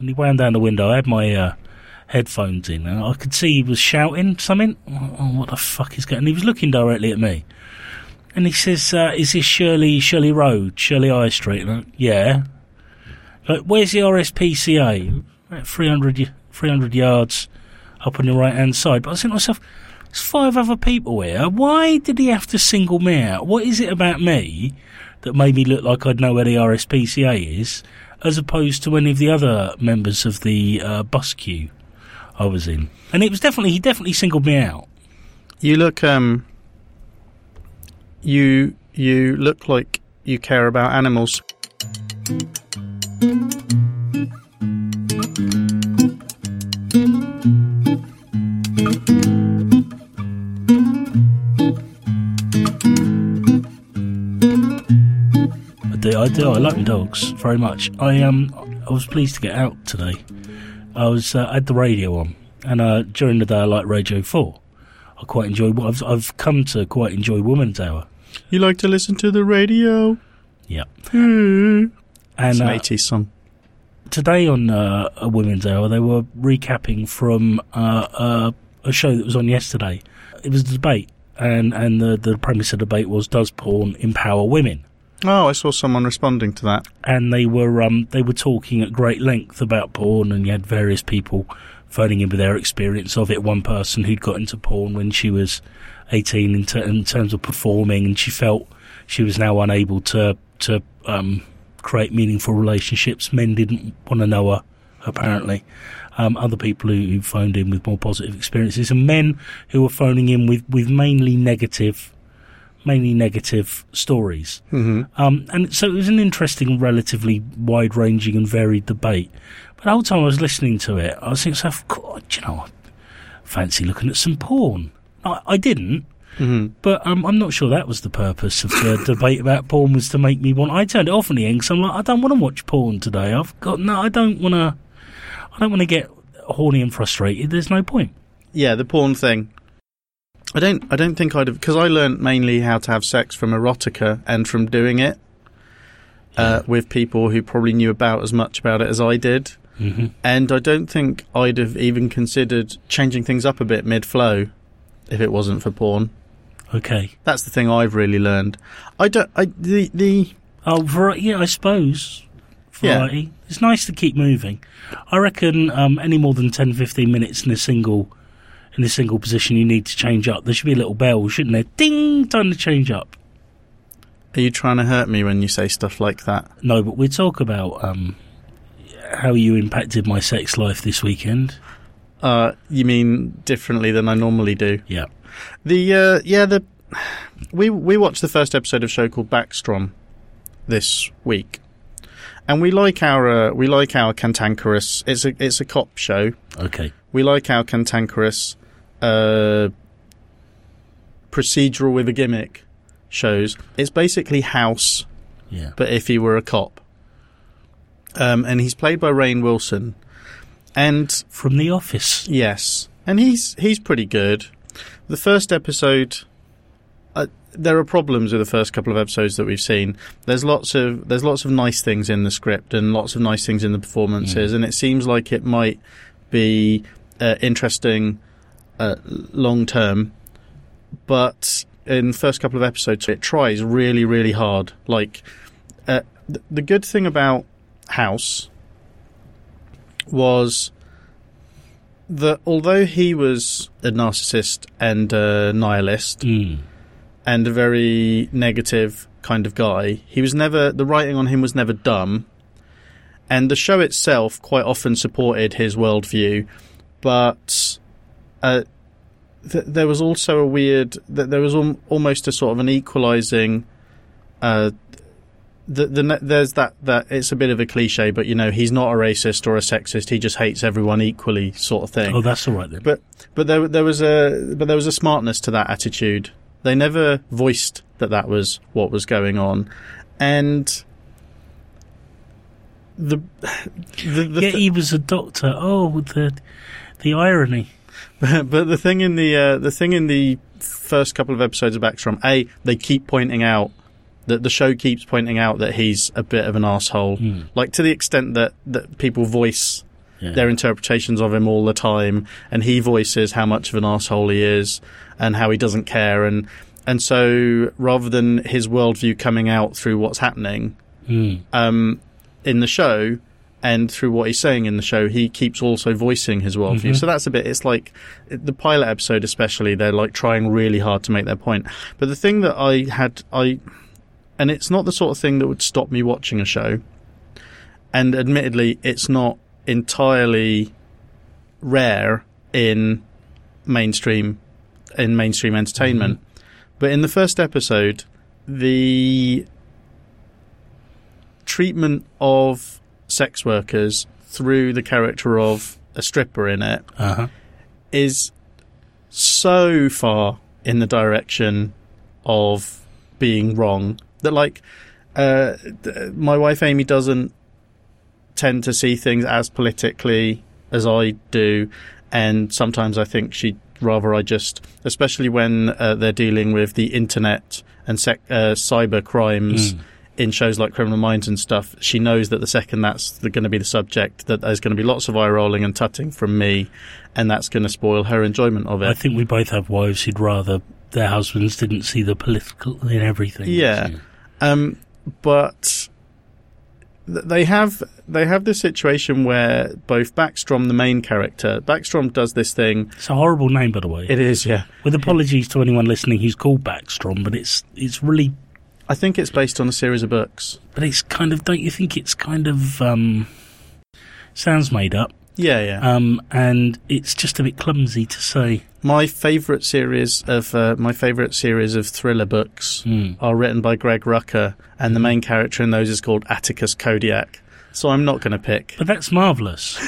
And he wound down the window. I had my uh, headphones in, and I could see he was shouting something. Oh, what the fuck is going? And he was looking directly at me. And he says, uh, "Is this Shirley Shirley Road, Shirley High Street?" And I, yeah. Like, where's the RSPCA? About 300, 300 yards up on your right hand side. But I think to myself, there's five other people here. Why did he have to single me out? What is it about me that made me look like I'd know where the RSPCA is, as opposed to any of the other members of the uh, bus queue I was in? And it was definitely, he definitely singled me out. You look um you you look like you care about animals. Do, I do. I like my dogs very much. I um, I was pleased to get out today. I was uh, I had the radio on, and uh, during the day I like Radio Four. I quite enjoy. I've I've come to quite enjoy Woman's Hour. You like to listen to the radio? Yeah, And and an uh, 80s song. today on uh, a Women's Hour they were recapping from uh, uh, a show that was on yesterday. It was a debate, and and the the premise of the debate was does porn empower women? Oh, I saw someone responding to that. and they were um, they were talking at great length about porn, and you had various people phoning in with their experience of it. One person who'd got into porn when she was eighteen, in, ter- in terms of performing, and she felt she was now unable to to um, create meaningful relationships. Men didn't want to know her, apparently. Um, other people who, who phoned in with more positive experiences, and men who were phoning in with, with mainly negative, mainly negative stories. hmm Um, and so it was an interesting, relatively wide ranging and varied debate. But the whole time I was listening to it, I was thinking, God, you know, I fancy looking at some porn. I, I didn't, hmm but um, I'm not sure that was the purpose of the debate about porn was to make me want. I turned it off in the end because I'm like, I don't want to watch porn today. I've got no, I don't want to. I don't want to get horny and frustrated. There's no point. Yeah, the porn thing. I don't. I don't think I'd have because I learned mainly how to have sex from erotica and from doing it uh, with people who probably knew about as much about it as I did. hmm And I don't think I'd have even considered changing things up a bit mid flow if it wasn't for porn. Okay. That's the thing I've really learned. I don't. I the the Oh, vari- yeah, I suppose. variety. Yeah. It's nice to keep moving. I reckon um, any more than 10, 15 minutes in a single in a single position, you need to change up. There should be a little bell, shouldn't there? Ding! Time to change up. are you trying to hurt me when you say stuff like that? No, but we talk about um, how you impacted my sex life this weekend. Uh, you mean differently than I normally do? Yeah. The uh, yeah the we we watched the first episode of a show called Backstrom this week, and we like our uh, we like our cantankerous. It's a it's a cop show. Okay. We like our cantankerous, uh, procedural with a gimmick shows. It's basically House, Yeah. but if he were a cop. Um, and he's played by Rainn Wilson, and From The Office. Yes, and he's he's pretty good. The first episode, uh, there are problems with the first couple of episodes that we've seen. There's lots of there's lots of nice things in the script and lots of nice things in the performances, and it seems like it might be uh, interesting uh, long term. But in the first couple of episodes, it tries really really hard. Like uh, th- the good thing about House was that although he was a narcissist and a nihilist Mm. and a very negative kind of guy, he was never the writing on him was never dumb, and the show itself quite often supported his worldview, but uh, th- there was also a weird th- there was al- almost a sort of an equalizing. Uh, the, the there's that that it's a bit of a cliche, but you know he's not a racist or a sexist. He just hates everyone equally, sort of thing. Oh, that's all right then. But but there there was a but there was a smartness to that attitude. They never voiced that that was what was going on, and the the, the yeah, he was a doctor. Oh, the the irony. But the thing in the uh, the thing in the first couple of episodes of Backstrom, a they keep pointing out that the show keeps pointing out that he's a bit of an asshole, Mm. like to the extent that that people voice Yeah. their interpretations of him all the time, and he voices how much of an asshole he is and how he doesn't care, and and so rather than his worldview coming out through what's happening Mm. um, in the show and through what he's saying in the show, he keeps also voicing his worldview. Mhm. So that's a bit. It's like the pilot episode, especially. They're like trying really hard to make their point. But the thing that I had, I, and it's not the sort of thing that would stop me watching a show. And admittedly, it's not entirely rare in mainstream in mainstream entertainment. But in the first episode, the treatment of sex workers through the character of a stripper in it Uh huh. is so far in the direction of being wrong that like uh, th- my wife Amy doesn't tend to see things as politically as I do and sometimes I think she'd rather I just especially when uh, they're dealing with the internet and sec- uh, cyber crimes Mm. In shows like Criminal Minds and stuff, she knows that the second that's going to be the subject, that there's going to be lots of eye rolling and tutting from me, and that's going to spoil her enjoyment of it. I think we both have wives who'd rather their husbands didn't see the political in everything. Yeah. Um, but they have they have this situation where both Backstrom, the main character, Backstrom does this thing. It's a horrible name, by the way. It is, yeah. With apologies to anyone listening who's called Backstrom, but it's it's really, I think it's based on a series of books. but it's kind of. Don't you think it's kind of um, sounds made up? Yeah, yeah. Um, and it's just a bit clumsy to say. my favourite series of uh, my favourite series of thriller books Mm. are written by Greg Rucka, and the main character in those is called Atticus Kodiak. So I'm not going to pick. But that's marvelous.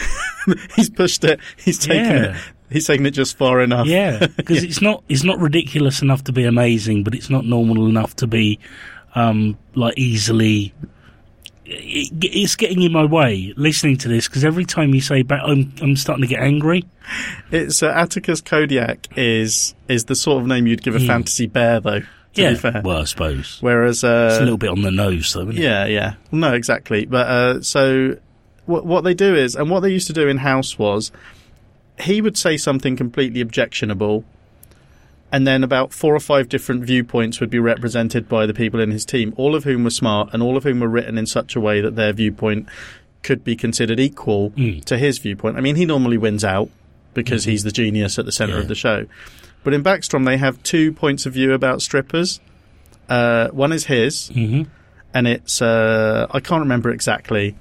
he's pushed it. He's taken Yeah. it. He's taken it just far enough. Yeah, because it's not it's not ridiculous enough to be amazing, but it's not normal enough to be um, like easily. It, it's getting in my way listening to this because every time you say back, I'm I'm starting to get angry. It's uh, Atticus Kodiak is is the sort of name you'd give a Hmm. fantasy bear, though. To yeah, be fair. well, I suppose Whereas, it's a uh, little bit on the nose, though. Isn't it? yeah, yeah, no, exactly. But uh, so what what they do is, and what they used to do in House was, he would say something completely objectionable. And then about four or five different viewpoints would be represented by the people in his team, all of whom were smart and all of whom were written in such a way that their viewpoint could be considered equal Mm. to his viewpoint. I mean, he normally wins out because he's the genius at the center Yeah. of the show. But in Backstrom, they have two points of view about strippers. Uh, one is his, hmm and it's uh, I can't remember exactly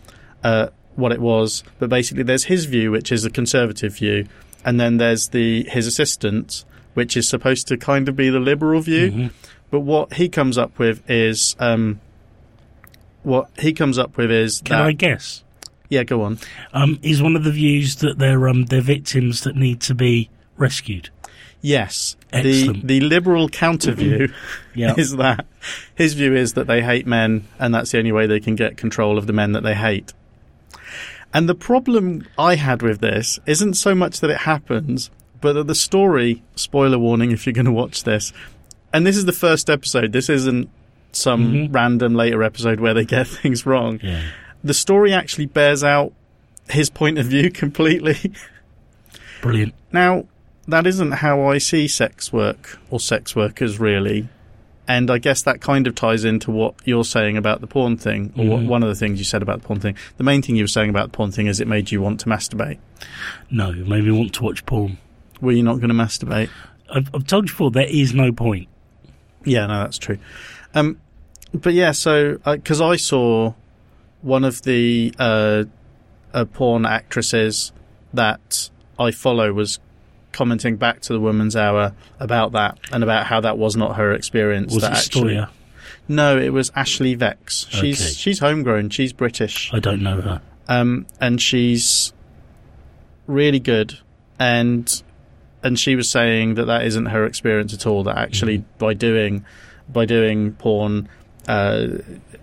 uh, what it was, but basically there's his view, which is a conservative view, and then there's the his assistant, which is supposed to kind of be the liberal view. hmm But what he comes up with is um, what he comes up with is Can that I guess? yeah, go on. Um, is one of the views that they're um they're victims that need to be rescued? Yes, the Excellent. the liberal counter view Yeah. is that his view is that they hate men, and that's the only way they can get control of the men that they hate. And the problem I had with this isn't so much that it happens, but the story. Spoiler warning if you're going to watch this. And this is the first episode. This isn't some Mhm. random later episode where they get things wrong. yeah. The story actually bears out his point of view completely. Brilliant. Now, that isn't how I see sex work or sex workers really. And I guess that kind of ties into what you're saying about the porn thing, or what, Mhm. one of the things you said about the porn thing. The main thing you were saying about the porn thing is it made you want to masturbate. No, it made me want to watch porn. Were you not going to masturbate? I've, I've told you before there is no point. Yeah, no, that's true. Um, but yeah, so because I saw one of the uh, uh, porn actresses that I follow was commenting back to the Woman's Hour about that and about how that was not her experience. Was that it actually, Stoya? No, it was Ashley Vex. She's Okay. she's homegrown. She's British, I don't know her. um, and she's really good. And and she was saying that that isn't her experience at all. That actually Mm-hmm. by doing by doing porn, uh,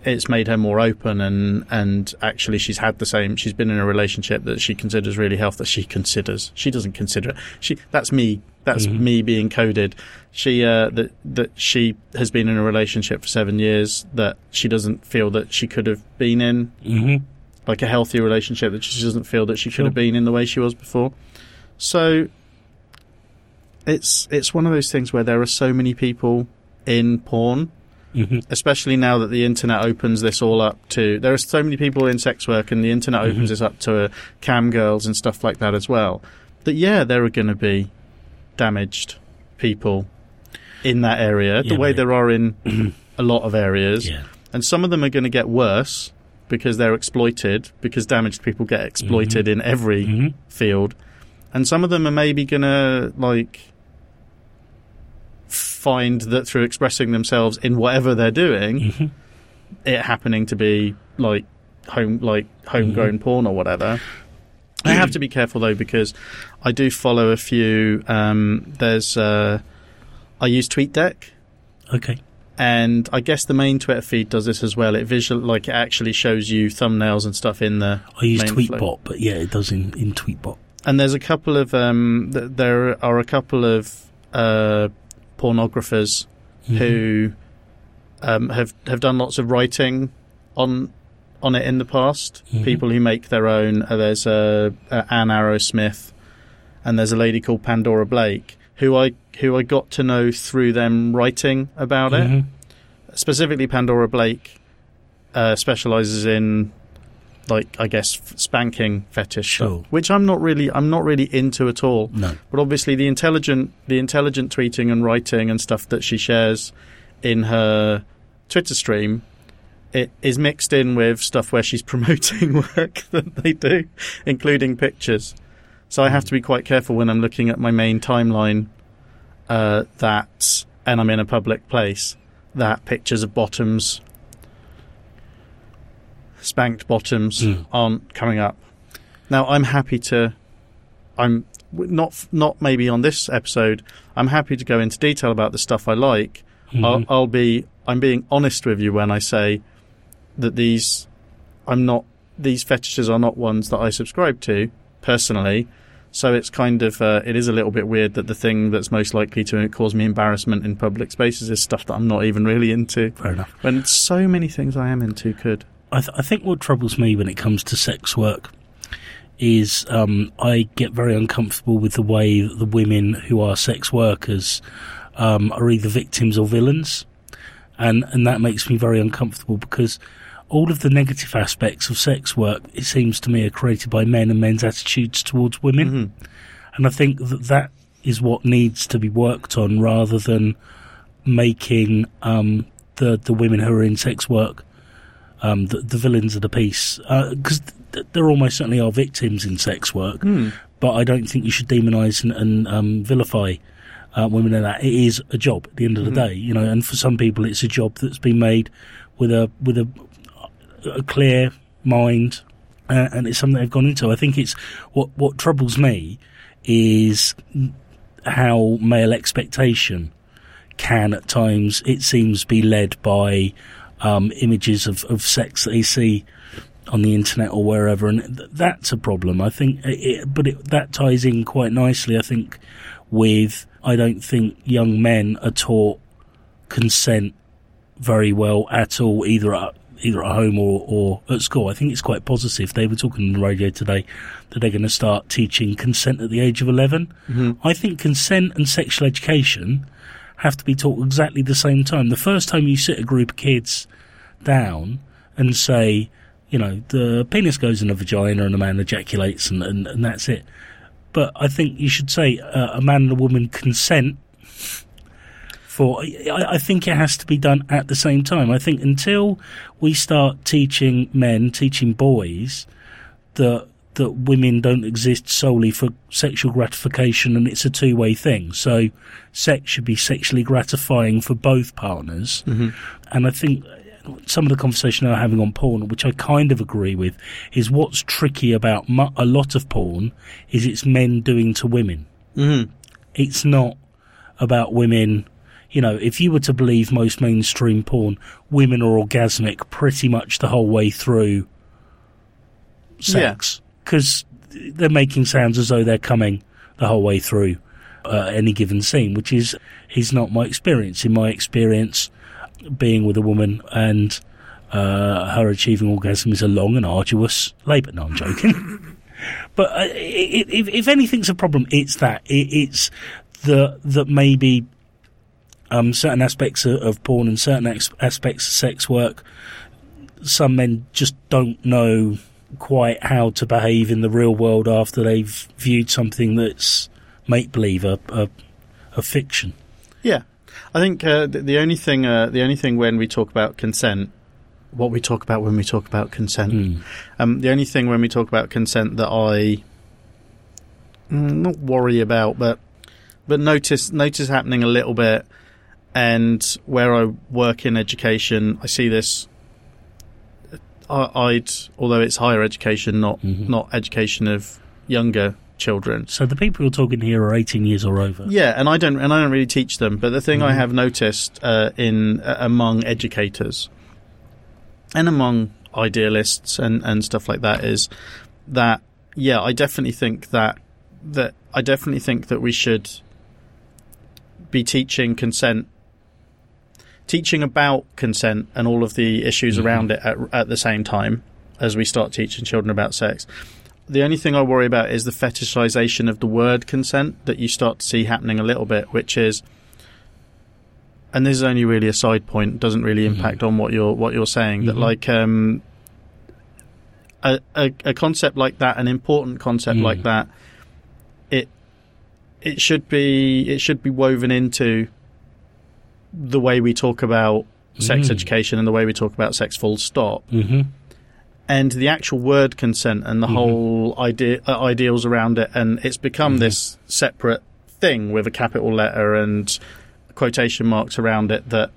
it's made her more open and and actually she's had the same. She's been in a relationship that she considers really healthy. That she considers. She doesn't consider it. She that's me. That's Mhm. me being coded. She uh, that that she has been in a relationship for seven years that she doesn't feel that she could have been in hmm like a healthy relationship that she doesn't feel that she Sure. could have been in the way she was before. So it's it's one of those things where there are so many people in porn, hmm especially now that the internet opens this all up to. There are so many people in sex work, and the internet opens Mhm. this up to uh, cam girls and stuff like that as well. That yeah, there are going to be damaged people in that area, Yeah, the way mate. there are in a lot of areas Yeah. and some of them are going to get worse because they're exploited because damaged people get exploited in every hmm field and some of them are maybe going to like find that through expressing themselves in whatever they're doing hmm it happening to be like home like homegrown porn or whatever I have to be careful though because I do follow a few um there's uh I use TweetDeck Okay. and I guess the main Twitter feed does this as well. It visual like it actually shows you thumbnails and stuff in the. I use Tweetbot, flow. but yeah, it does in, in Tweetbot. And there's a couple of um, th- there are a couple of uh, pornographers Mhm. who um, have have done lots of writing on on it in the past. Mhm. People who make their own. Uh, there's uh, uh, Anna Arrowsmith, and there's a lady called Pandora Blake who I who I got to know through them writing about it. Mhm. specifically Pandora Blake uh, specializes in like I guess spanking fetish Sure. which I'm not really I'm not really into at all. No. But obviously the intelligent the intelligent tweeting and writing and stuff that she shares in her Twitter stream it is mixed in with stuff where she's promoting work that they do, including pictures. So I have to be quite careful when I'm looking at my main timeline uh, that, and I'm in a public place, that pictures of bottoms, spanked bottoms, Mm. aren't coming up. Now I'm happy to, I'm not not maybe on this episode. I'm happy to go into detail about the stuff I like. I'll, Mhm. I'll be I'm being honest with you when I say that these I'm not these fetishes are not ones that I subscribe to personally. So it's kind of uh, it is a little bit weird that the thing that's most likely to cause me embarrassment in public spaces is stuff that I'm not even really into. Fair enough. When so many things I am into could. I, th- I think what troubles me when it comes to sex work is um, I get very uncomfortable with the way that the women who are sex workers um, are either victims or villains, and and that makes me very uncomfortable because all of the negative aspects of sex work, it seems to me, are created by men and men's attitudes towards women, Mhm. and I think that that is what needs to be worked on rather than making um, the the women who are in sex work um, the, the villains of the piece because th- there almost certainly are victims in sex work, Hmm. but I don't think you should demonise and, and um, vilify uh, women in that. It is a job at the end of the Mhm. day, you know, and for some people it's a job that's been made with a with a, a clear mind, uh, and it's something they've gone into. I think it's what what troubles me is how male expectation can at times it seems be led by um, images of, of sex that they see on the internet or wherever, and th- that's a problem. I think, it, but it, that ties in quite nicely. I think with I don't think young men are taught consent very well at all, either at either at home or, or at school. I think it's quite positive. They were talking on the radio today that they're going to start teaching consent at the age of 11. Mhm. I think consent and sexual education have to be taught exactly the same time. The first time you sit a group of kids down and say, you know, the penis goes in a vagina and a man ejaculates and, and, and that's it. But I think you should say uh, a man and a woman consent for. I, I think it has to be done at the same time. I think until we start teaching men, teaching boys that that women don't exist solely for sexual gratification and it's a two way thing. So sex should be sexually gratifying for both partners. Mhm. And I think some of the conversation I'm having on porn, which I kind of agree with, is what's tricky about mu- a lot of porn is it's men doing to women. Mhm. It's not about women. You know, if you were to believe most mainstream porn, women are orgasmic pretty much the whole way through sex because they're making sounds as though they're coming the whole way through uh, any given scene, which is is not my experience. In my experience, being with a woman and uh, her achieving orgasm is a long and arduous labour. No, I'm joking. but uh, if, if anything's a problem, it's that it, it's the that maybe um, certain aspects of, of porn and certain ex- aspects of sex work, some men just don't know quite how to behave in the real world after they've viewed something that's make believe, a, a, a fiction. Yeah, I think uh, the, the, only thing, uh, the only thing when we talk about consent, what we talk about when we talk about consent, mm. um, the only thing when we talk about consent that I mm, not worry about, but but notice notice happening a little bit, and where I work in education, I see this. I, would although it's higher education, not mm-hmm. not education of younger children. So the people you're talking here are 18 years or over. Yeah, and I don't and I don't really teach them. But the thing mm-hmm. I have noticed uh, in uh, among educators and among idealists and and stuff like that is that yeah, I definitely think that that I definitely think that we should be teaching consent teaching about consent and all of the issues mm-hmm. around it at, at the same time as we start teaching children about sex the only thing I worry about is the fetishization of the word consent that you start to see happening a little bit, which is, and this is only really a side point, doesn't really mm-hmm. impact mm-hmm. on what you're what you're saying. Mm-hmm. That like um, a, a, a concept like that, an important concept mm. like that, it it should be it should be woven into the way we talk about sex mm. education and the way we talk about sex full stop. Mm-hmm and the actual word consent and the mm-hmm. whole idea uh, ideals around it, and it's become mm-hmm. this separate thing with a capital letter and quotation marks around it. That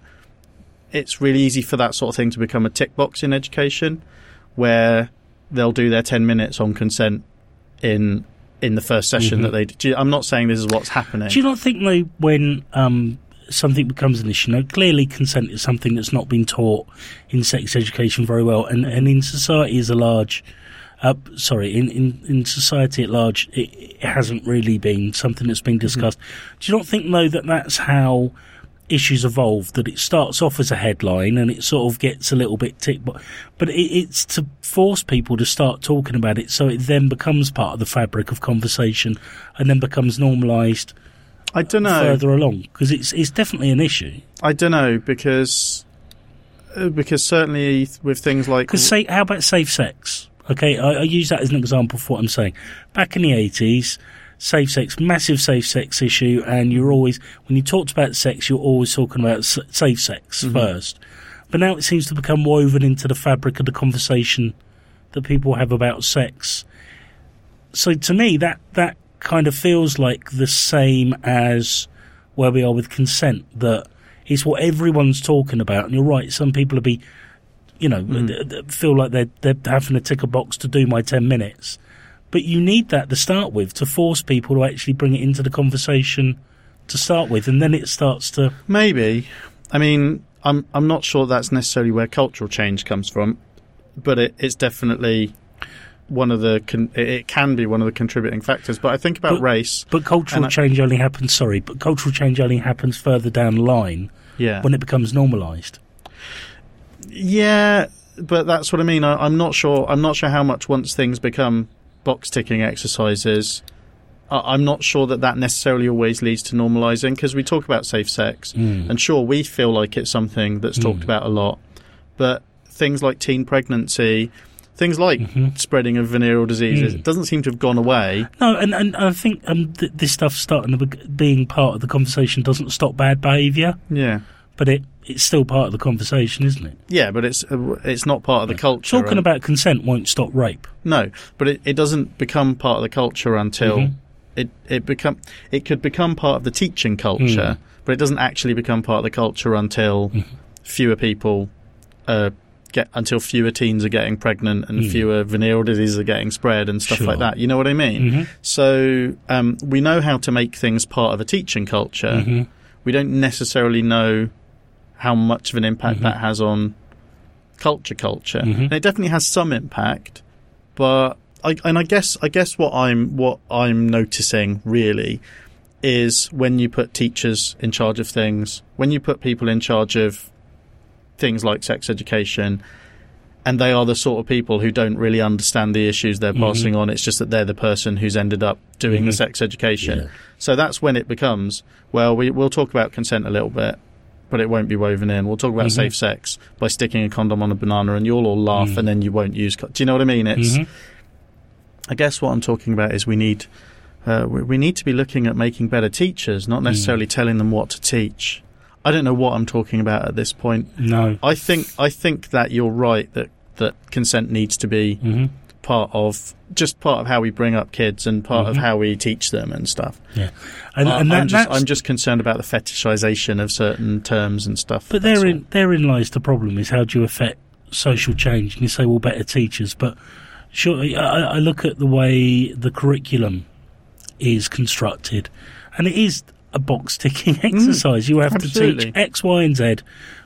it's really easy for that sort of thing to become a tick box in education, where they'll do their ten minutes on consent in in the first session mm-hmm. that they do. I'm not saying this is what's happening. Do you not think though when um, something becomes an issue. Now, clearly, consent is something that's not been taught in sex education very well, and, and in society as a large, uh, sorry, in, in, in society at large, it, it, hasn't really been something that's been mm-hmm. discussed. Mm-hmm. Do you not think, though, that that's how issues evolve? That it starts off as a headline and it sort of gets a little bit tick, but, but it, it's to force people to start talking about it so it then becomes part of the fabric of conversation and then becomes normalised I don't know further along because it's it's definitely an issue. I don't know because uh, because certainly with things like because say how about safe sex? Okay, I, I, use that as an example for what I'm saying. Back in the eighties, safe sex, massive safe sex issue, and you're always when you talked about sex, you're always talking about safe sex mm-hmm. first. But now it seems to become woven into the fabric of the conversation that people have about sex. So to me, that that kind of feels like the same as where we are with consent. That it's what everyone's talking about, and you're right. Some people will be, you know, mm. feel like they're they're having to tick a box to do my ten minutes, but you need that to start with to force people to actually bring it into the conversation to start with, and then it starts to maybe. I mean, I'm I'm not sure that's necessarily where cultural change comes from, but it, it's definitely one of the con- it can be one of the contributing factors. But I think about but, race. But cultural change only happens. Sorry, but cultural change only happens further down the line. Yeah. When it becomes normalised. Yeah, but that's what I mean. I, am not sure. I'm not sure how much once things become box ticking exercises. I, am not sure that that necessarily always leads to normalising because we talk about safe sex, mm. and sure, we feel like it's something that's mm. talked about a lot, but things like teen pregnancy things like mm-hmm. spreading of venereal diseases. Mm. It doesn't seem to have gone away. No, and, and I think um, th- this stuff starting to be- being part of the conversation doesn't stop bad behaviour. Yeah, but it it's still part of the conversation, isn't it? Yeah, but it's uh, it's not part of the culture. Talking about consent won't stop rape. No, but it, it doesn't become part of the culture until mm-hmm. it it become it could become part of the teaching culture, mm. but it doesn't actually become part of the culture until mm-hmm. fewer people. Uh, get until fewer teens are getting pregnant and mm. fewer venereal diseases are getting spread and stuff sure. like that. You know what I mean? Mm-hmm. So um, we know how to make things part of a teaching culture. Mm-hmm. We don't necessarily know how much of an impact mm-hmm. that has on culture. Culture, mm-hmm. and it definitely has some impact. But I, and I guess I guess what I'm what I'm noticing really is when you put teachers in charge of things, when you put people in charge of things like sex education, and they are the sort of people who don't really understand the issues they're Mhm. passing on. It's just that they're the person who's ended up doing the Mhm. sex education. Yeah. So that's when it becomes well, we we'll talk about consent a little bit, but it won't be woven in. We'll talk about Mhm. safe sex by sticking a condom on a banana, and you'll all laugh, Mm. and then you won't use. Co- Do you know what I mean? It's. Mhm. I guess what I'm talking about is we need. Uh, we, we need to be looking at making better teachers, not necessarily telling them what to teach. I don't know what I'm talking about at this point. No. I think I think that you're right that that consent needs to be hmm part of just part of how we bring up kids and part of Mhm. how we teach them and stuff. And, I- and that, I'm, just, I'm just concerned about the fetishization of certain terms and stuff. but therein therein lies the problem: is how do you affect social change? And you say, well, better teachers, but sure, I, I look at the way the curriculum is constructed, and it is a box ticking exercise. you have to absolutely. teach X, Y, and Z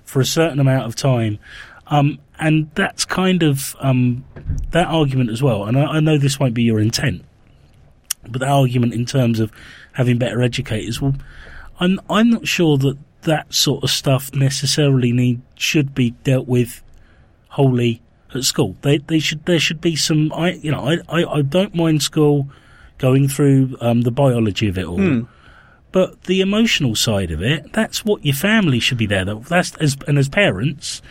for a certain amount of time. Um, and that's kind of um, that argument as well. And I, I know this won't be your intent, but the argument in terms of having better educators, well, I'm I'm not sure that that sort of stuff necessarily need should be dealt with wholly at school. They they should there should be some. I you know I I, I don't mind school going through um, the biology of it all. Hmm. But the emotional side of it, that's what your family should be there. Though. That's as and as parents,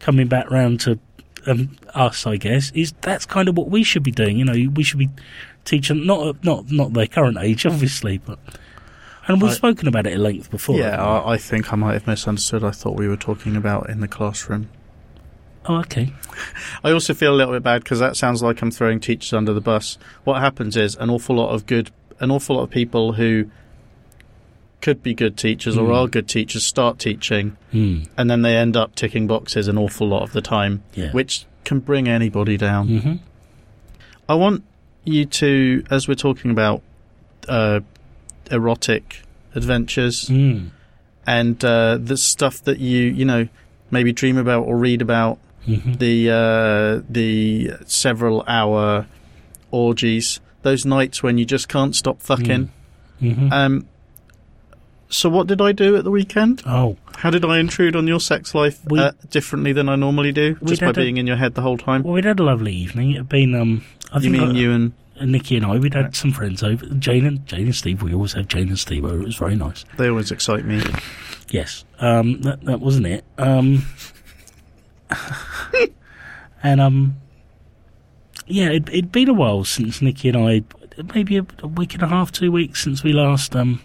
coming back round to um, us, I guess, is that's kind of what we should be doing. You know, we should be teaching not not not their current age, obviously, but and we've I- spoken about it at length before. Yeah. I, I think I might have misunderstood. I thought we were talking about in the classroom. oh, okay. I also feel a little bit bad because that sounds like I'm throwing teachers under the bus. What happens is an awful lot of good, an awful lot of people who could be good teachers or Hmm. are good teachers start teaching, Hmm. and then they end up ticking boxes an awful lot of the time, Yeah. which can bring anybody down. hmm I want you to, as we're talking about uh, erotic adventures Mm. and uh, the stuff that you, you know, maybe dream about or read about, hmm the uh, the several hour orgies, those nights when you just can't stop fucking. hmm Um, so what did I do at the weekend? oh, How did I intrude on your sex life We- uh, differently than I normally do, just by a- being in your head the whole time? well, we'd had a lovely evening. It'd been um, I you think mean I- you and Nikki and I, we'd had some friends over. Jane and Jane and Steve. We always have Jane and Steve over. It was very nice. they always excite me. Yes, um, that that wasn't it. Um, and um, yeah, it, it'd been a while since Nikki and I, maybe a, a week and a half, two weeks since we last um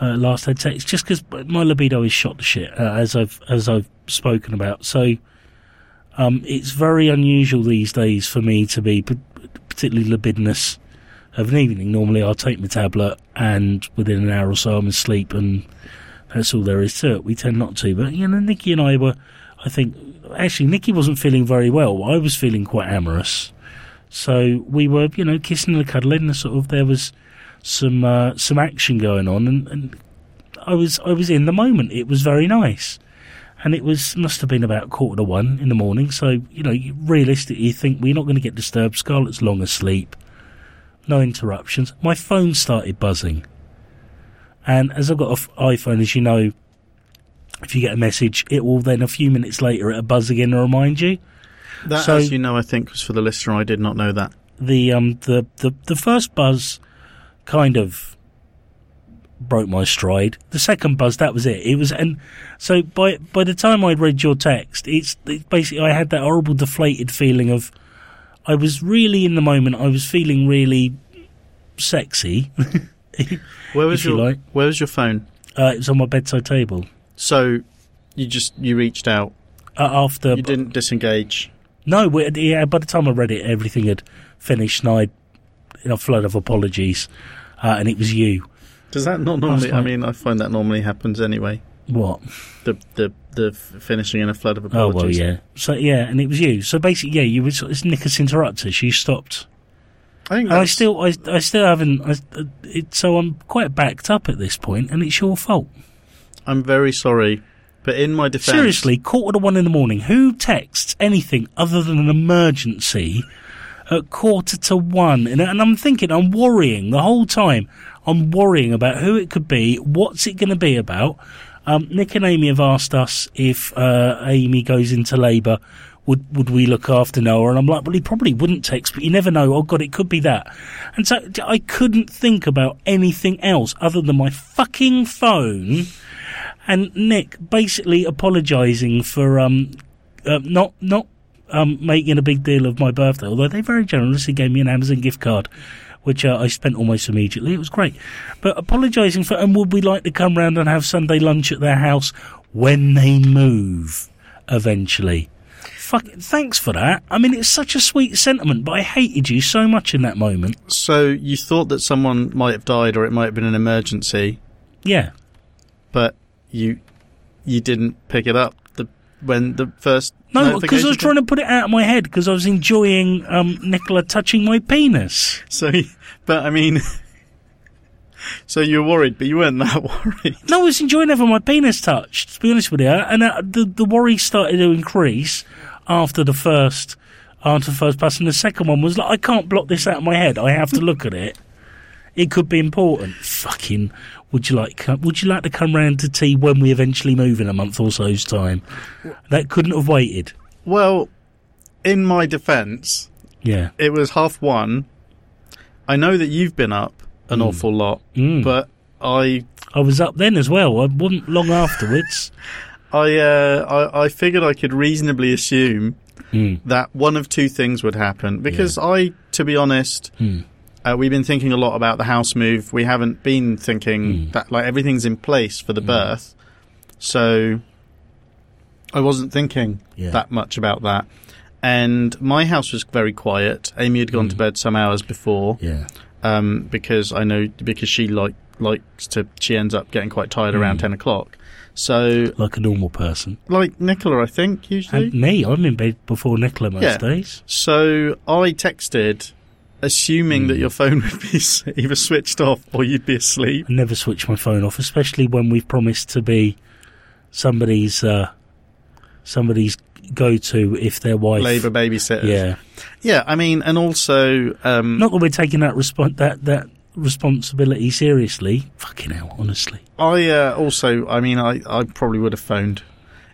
uh, last had sex. Just because my libido is shot to shit, uh, as I've as I've spoken about. So um, it's very unusual these days for me to be particularly libidinous of an evening. Normally, I'll take my tablet, and within an hour or so, I'm asleep, and that's all there is to it. We tend not to, but you know, Nikki and I were, I think, actually, Nikki wasn't feeling very well. I was feeling quite amorous, so we were, you know, kissing and cuddling. And sort of, there was some uh, some action going on, and, and I was I was in the moment. It was very nice. And it was must have been about quarter to one in the morning. So you know, you- realistically, you think we're not going to get disturbed. Scarlett's long asleep, no interruptions. My phone started buzzing, and as I've got an iPhone, as you know, if you get a message, it will then a few minutes later it'll buzz again and remind you. That, So- as you know, I think was for the listener. I did not know that. The um the the the first buzz kind of broke my stride. The second buzz, that was it. It was, and so by by the time I'd read your text, it's, it's basically I had that horrible deflated feeling of I was really in the moment. I was feeling really sexy. Where was If you your like. Where was your phone? Uh, it was on my bedside table. So you just you reached out. Uh, after You didn't disengage. no, yeah. By the time I read it, everything had finished, and I'd in a flood of apologies, uh, and it was you. Does that not normally? I fine. mean, I find that normally happens anyway. What? The the the finishing in a flood of apologies. Oh well, yeah. So yeah, and it was you. So basically, yeah, you were sort of Nicholas interrupters. You stopped. I think I still, I, I still haven't. I, it, so I'm quite backed up at this point, and it's your fault. I'm very sorry, but in my defence, Seriously, quarter to one in the morning. Who texts anything other than an emergency at quarter to one? And, and I'm thinking, I'm worrying the whole time. I'm worrying about who it could be. What's it going to be about? Um, Nick and Amy have asked us if uh, Amy goes into labour, would would we look after Noah? And I'm like, well, he probably wouldn't text, but you never know. Oh God, it could be that. And so I couldn't think about anything else other than my fucking phone. And Nick basically apologising for um uh, not not um making a big deal of my birthday, although they very generously gave me an Amazon gift card. Which uh, I spent almost immediately. It was great, but apologising for. And would we like to come round and have Sunday lunch at their house when they move eventually? Fuck, thanks for that. I mean, it's such a sweet sentiment, but I hated you so much in that moment. So you thought that someone might have died, or it might have been an emergency, Yeah, but you you didn't pick it up when the first no, because I was trying to put it out of my head because I was enjoying um, Nicola touching my penis. So, but I mean, so you were worried, but you weren't that worried. No, I was enjoying having my penis touched. To be honest with you, and uh, the the worry started to increase after the first after the first pass, and the second one was like, I can't block this out of my head. I have to look at it. It could be important. Fucking. Would you like? Would you like to come round to tea when we eventually move in a month or so's time? That couldn't have waited. Well, in my defence, Yeah. it was half one. I know that you've been up an awful lot, Mm. but I I was up then as well. I wasn't long afterwards. I, uh, I I figured I could reasonably assume Mm. that one of two things would happen because I, to be honest, Mm. Uh, we've been thinking a lot about the house move. We haven't been thinking Mm. that like everything's in place for the birth, so I wasn't thinking Yeah. that much about that. And my house was very quiet. Amy had gone to bed some hours before Yeah. um, because I know because she like likes to. She ends up getting quite tired around Mm. ten o'clock. So Like a normal person. like Nicola, I think usually. And me, I'm in bed before Nicola most Yeah. days. So I texted, assuming Hmm. that your phone would be either switched off or you'd be asleep. I never switch my phone off, especially when we've promised to be somebody's uh, somebody's go to if their wife. Labour babysitters. Yeah. yeah. I mean, and also, um, Not that we're taking that respon that that responsibility seriously. Fucking hell, honestly. I uh, also, I mean, I, I probably would have phoned.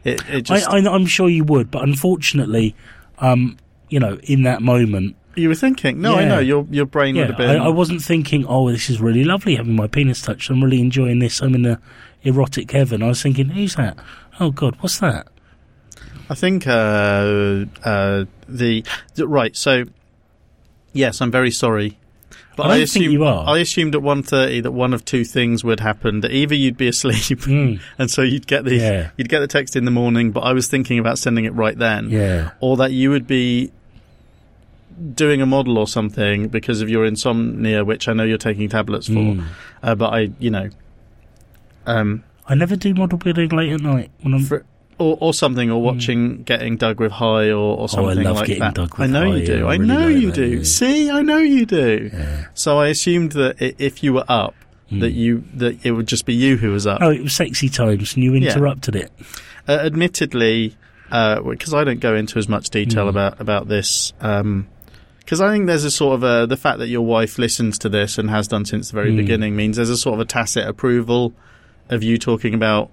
It, it just, I, I, I'm sure you would, but unfortunately, um, you know, in that moment, you were thinking, no, I know your your brain would have been. I, I wasn't thinking, oh, this is really lovely having my penis touched. I'm really enjoying this. I'm in a erotic heaven. I was thinking, who's that? Oh God, what's that? I think uh, uh, the, right. So yes, I'm very sorry, but I think assumed you are. I assumed at 1.30 that one of two things would happen: that either you'd be asleep, Mm, and so you'd get the Yeah. you'd get the text in the morning. But I was thinking about sending it right then, yeah. or that you would be doing a model or something because of your insomnia, which I know you're taking tablets for. Mm. Uh, but I, you know, um, I never do model building late at night when I'm. for, or, or something, or watching Getting Doug with High, or, or something Mm. Oh, love like Getting that. Dug with I know High, you do. yeah, I I really know like you that, do. yeah. See, I know you do. yeah. So I assumed that if you were up, that Mm. you that it would just be you who was up. Oh, it was sexy times, and you interrupted it. Uh, admittedly, because I don't go into as much detail Mm. about about this, because I think there's a sort of a the fact that your wife listens to this and has done since the very Mm. beginning means there's a sort of a tacit approval of you talking about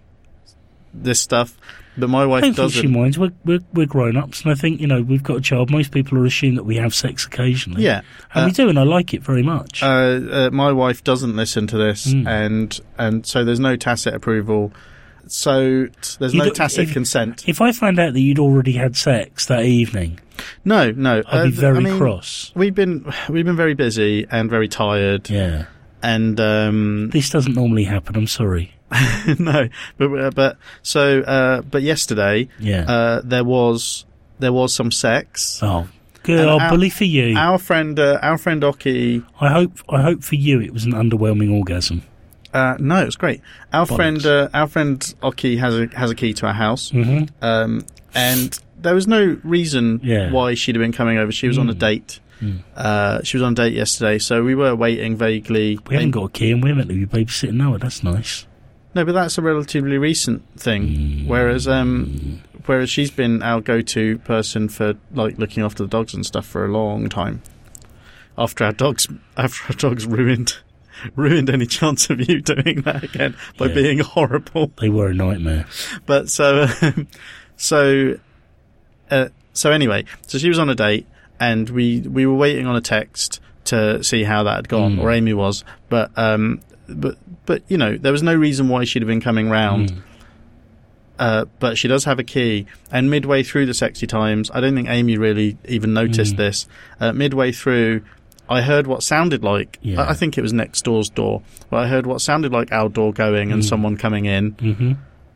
this stuff. But my I wife think she minds. We're, we're, we're grown ups, and I think, you know, we've got a child. Most people are assumed that we have sex occasionally. Yeah, And Uh, we do, and I like it very much. uh, uh, my wife doesn't listen to this, Mm. and and so there's no tacit approval. So t- there's You no tacit if- consent. if I find out that you'd already had sex that evening, No, no. I'd uh, be very I mean, cross. We've been we've been very busy and very tired, Yeah. and um, This doesn't normally happen. I'm sorry. no, but uh, but so uh, but yesterday Yeah. uh, there was there was some sex. oh, good. Oh, bully for you. Our friend uh, our friend Oki. I hope. I hope for you it was an underwhelming orgasm. Uh, no, it was great. Our Bollocks. friend uh, our friend Oki has a has a key to our house, hmm um, and there was no reason Yeah. why she'd have been coming over. She was on a Mm. date. Mm. Uh, she was on a date yesterday, so we were waiting vaguely. We haven't got a key, and we're meant to be babysitting Noah. That's nice. No, but that's a relatively recent thing. Mm. Whereas, um, whereas she's been our go-to person for like looking after the dogs and stuff for a long time. After our dogs, after our dogs ruined, ruined any chance of you doing that again by Yeah. being horrible. They were a nightmare. But so, um, so uh, so anyway, so she was on a date, and we we were waiting on a text to see how that had gone, Mm. or Amy was, but um, but but you know there was no reason why she'd have been coming round. Mm. Uh, but she does have a key, and midway through the sexy times, I don't think Amy really even noticed Mm. this. Uh, midway through, I heard what sounded like. Yeah. I, I think it was next door's door, but I heard what sounded like our door going and Mm. someone coming in, Mm-hmm.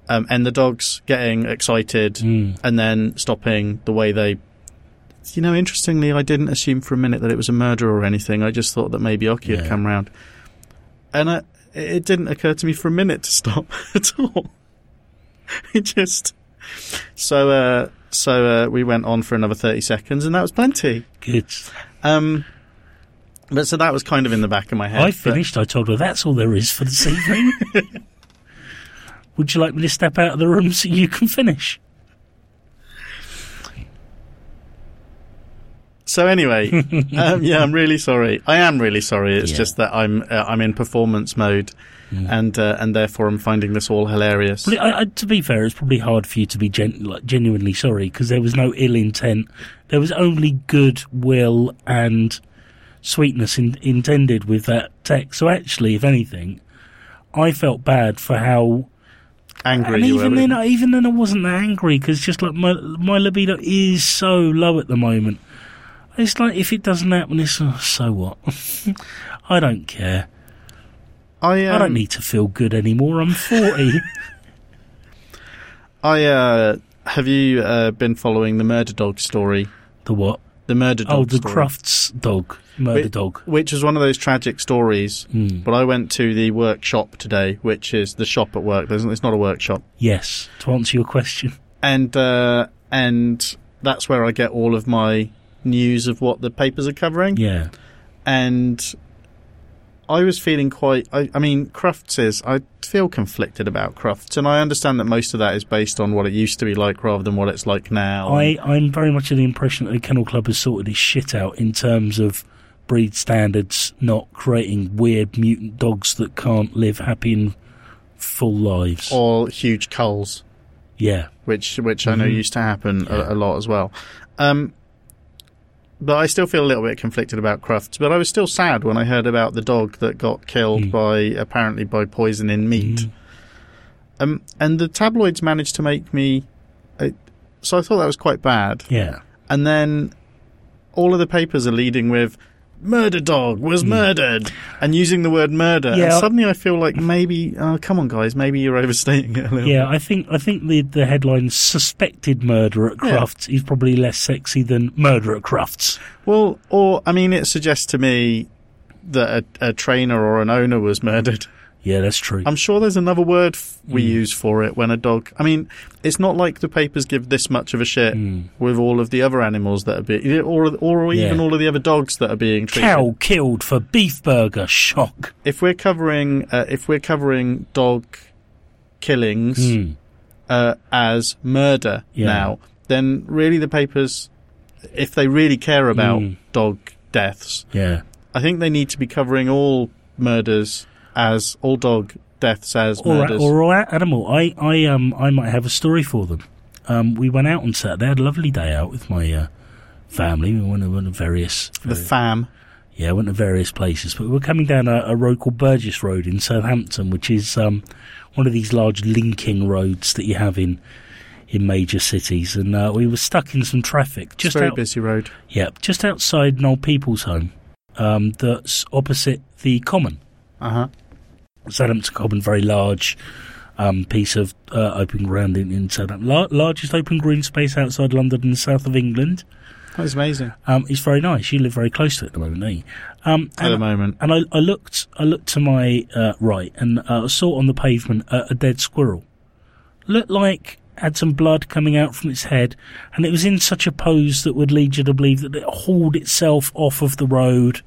um, and the dogs getting excited Mm. and then stopping the way they. You know, interestingly, I didn't assume for a minute that it was a murder or anything. I just thought that maybe Oki had come round, and I, it didn't occur to me for a minute to stop at all. it just so uh, so uh, we went on for another thirty seconds, and that was plenty. Good. Um, but so that was kind of in the back of my head. I but- finished. I told her that's all there is for this evening. Would you like me to step out of the room so you can finish? So anyway, um, yeah, I'm really sorry. I am really sorry. It's Yeah. just that I'm uh, I'm in performance mode, Mm. and uh, and therefore I'm finding this all hilarious. Well, I, I, to be fair, it's probably hard for you to be gen- like, genuinely sorry because there was no ill intent. There was only goodwill and sweetness in, intended with that text. So actually, if anything, I felt bad for how. Angry and you even were. then, I, even then, I wasn't that angry because just like my my libido is so low at the moment. It's like if it doesn't happen, it's oh, so what? I don't care. I um, I don't need to feel good anymore. I'm forty. I uh, have you uh, been following the murder dog story? the what? The murder dog. Oh, the story, Crufts dog, murder Wait. dog. which is one of those tragic stories. Mm. But I went to the workshop today, which is the shop at work. There's, it's not a workshop, Yes, to answer your question. and uh, and that's where I get all of my news of what the papers are covering. Yeah, and I was feeling quite. I, I mean, Crufts is. I feel conflicted about Crufts, and I understand that most of that is based on what it used to be like rather than what it's like now. I I'm very much of the impression that the Kennel Club has sorted its shit out in terms of breed standards, not creating weird mutant dogs that can't live happy and full lives. or huge culls, yeah, which which I know Mhm. used to happen Yeah. a, a lot as well. Um, but I still feel a little bit conflicted about Crufts. But I was still sad when I heard about the dog that got killed Mm. by apparently by poison in meat. Mm. Um, and the tabloids managed to make me. Uh, so I thought that was quite bad. yeah. and then all of the papers are leading with murder dog was Hmm. murdered and using the word murder and Yeah. suddenly i feel like maybe oh come on guys maybe you're overstating it a little Yeah, I think I think the the headline "Suspected Murder at Yeah. Crufts" is probably less sexy than "Murder at Crufts." well or i mean it suggests to me that a, a trainer or an owner was murdered Yeah, that's true. i'm sure there's another word f- we Mm. use for it when a dog i mean it's not like the papers give this much of a shit Mm. with all of the other animals that are being or, or even Yeah. all of the other dogs that are being treated Cow killed for beef burger. Shock. if we're covering uh, if we're covering dog killings Mm. uh, as murder Yeah. now, then really the papers, if they really care about Mm. dog deaths, Yeah. I think they need to be covering all murders as all dog deaths as or, murders. or all animal. I, I, um, I might have a story for them. Um, we went out on Saturday. I had a lovely day out with my uh, family. We went to, went to various, the fam. yeah, went to various places. But we were coming down a, a road called Burgess Road in Southampton, which is um, one of these large linking roads that you have in in major cities. And uh, we were stuck in some traffic just a very out, busy road. yeah, just outside an old people's home. Um, that's opposite the Common. Uh huh. Southampton Common, very large um, piece of uh, open ground in, in Southampton. La- largest open green space outside London and south of England. That's amazing. Um, it's very nice. You live very close to it at the moment, don't you? Um, At the moment, and I, I looked, I looked to my uh, right, and uh, I saw on the pavement a, a dead squirrel. Looked like had some blood coming out from its head, and it was in such a pose that would lead you to believe that it hauled itself off of the road.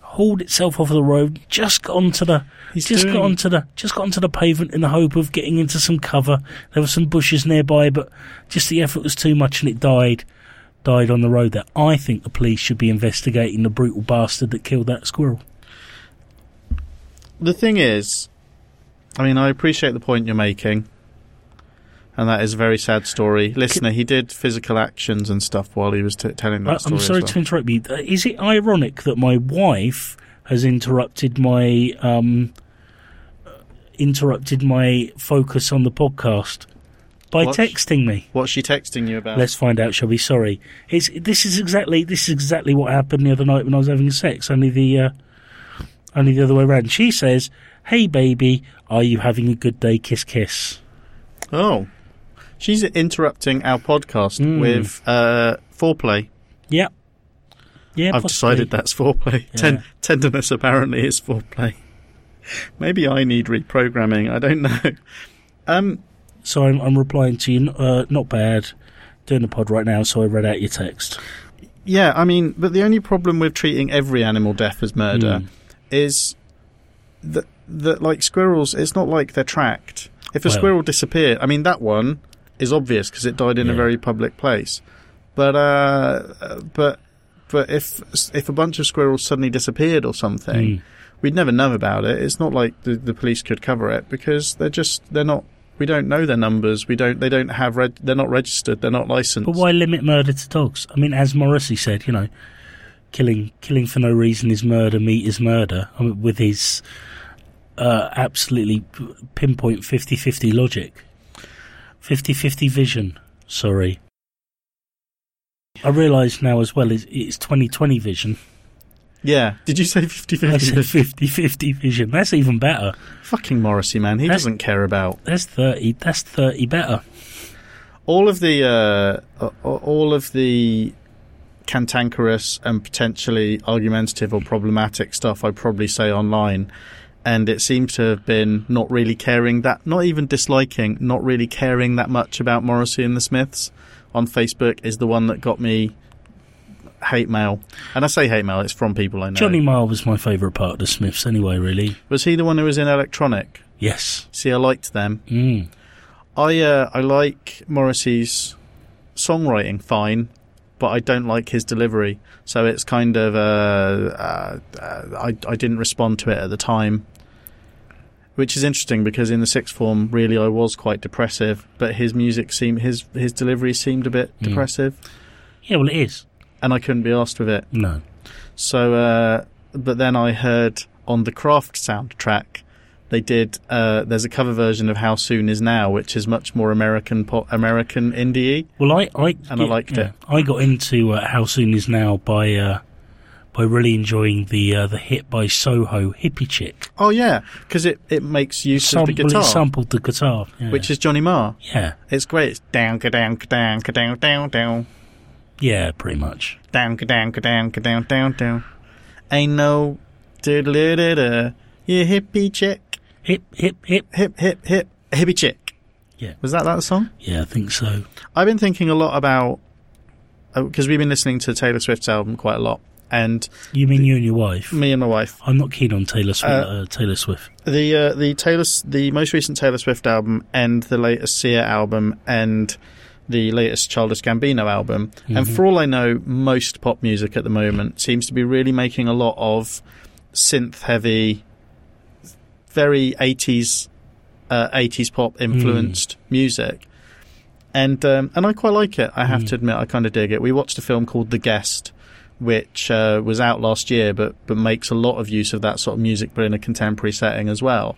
Hauled itself off of the road, just got onto the he's just doing, got onto the just got onto the pavement in the hope of getting into some cover. There were some bushes nearby, but just the effort was too much, and it died. Died on the road. There, I think the police should be investigating the brutal bastard that killed that squirrel. the thing is, I mean, I appreciate the point you're making, and that is a very sad story. Listener, he did physical actions and stuff while he was t- telling that I- story. I'm as sorry well. to interrupt you. Uh, Is it ironic that my wife has interrupted my um, uh, interrupted my focus on the podcast by What? texting me? What's she texting you about? Let's find out, shall we? Sorry. It's this is exactly this is exactly what happened the other night when I was having sex. Only the uh, only the other way around. She says, "Hey baby, are you having a good day? Kiss kiss." Oh, she's interrupting our podcast Mm. with uh, foreplay. Yep. Yeah, I've possibly. decided that's foreplay. Ten- tenderness apparently is foreplay. Maybe I need reprogramming. I don't know. Um, So I'm, I'm replying to you. Uh, not bad. Doing the pod right now, so I read out your text. yeah, I mean, but the only problem with treating every animal death as murder Mm. is that that like squirrels, it's not like they're tracked. If a Well- squirrel disappeared, I mean that one is obvious because it died in a very public place. But uh, but but if if a bunch of squirrels suddenly disappeared or something, Mm. we'd never know about it. It's not like the, the police could cover it because they're just they're not. We don't know their numbers. We don't. They don't have. Reg, they're not registered. They're not licensed. But why limit murder to dogs? I mean, as Morrissey said, you know, killing killing for no reason is murder, meat is murder, I mean, with his uh, absolutely pinpoint 50-50 logic. 50-50 vision, sorry. I realise now as well it's, it's 2020 vision. Yeah. Did you say 50 I said 50? 50-50 vision. That's even better. Fucking Morrissey, man. He That's- doesn't care about That's 30. That's 30 better. all of the uh, uh, all of the cantankerous and potentially argumentative or problematic stuff I'd probably say online. And it seems to have been not really caring that, not even disliking, not really caring that much about Morrissey and the Smiths on Facebook is the one that got me hate mail. And I say hate mail, it's from people I know. Johnny Marr was my favourite part of the Smiths anyway, really. Was he the one who was in Electronic? Yes. See, I liked them. Mm. I uh, I like Morrissey's songwriting fine, but I don't like his delivery. So it's kind of uh, uh, uh, I I didn't respond to it at the time, which is interesting because in the sixth form, really I was quite depressive, but his music seemed his his delivery seemed a bit Mm. depressive, Yeah, well, it is. and I couldn't be asked with it. No. So, uh, but then I heard on the Craft soundtrack, they did. Uh, there's a cover version of "How Soon Is Now," which is much more American pop, American indie. Well, I, I And I liked it. I got into uh, How Soon Is Now by uh, by really enjoying the uh, the hit by Soho, Hippie Chick. Oh yeah, because it, it makes use of the guitar, it sampled the guitar, yeah. which is Johnny Marr. yeah, It's great. It's down, ka down, ka down, ka down, down, down, yeah, pretty much. down, ka down, ka down, ka down, down, down. Ain't no diddle da you hippie chick, Hip, hip, hip. hip hip hip hippie chick. Yeah. was that that song? Yeah, I think so. I've been thinking a lot about because we've been listening to Taylor Swift's album quite a lot, and You mean you and your wife? me and my wife. I'm not keen on Taylor Swift. Uh, Uh, Taylor Swift. The uh, the Taylor the most recent Taylor Swift album and the latest Sia album and the latest Childish Gambino album, and Mhm. for all I know, most pop music at the moment seems to be really making a lot of synth heavy, very eighties, uh, eighties pop influenced music. And um, and I quite like it. I have Mm. to admit, I kind of dig it. We watched a film called The Guest, which uh, was out last year, but but makes a lot of use of that sort of music, but in a contemporary setting as well.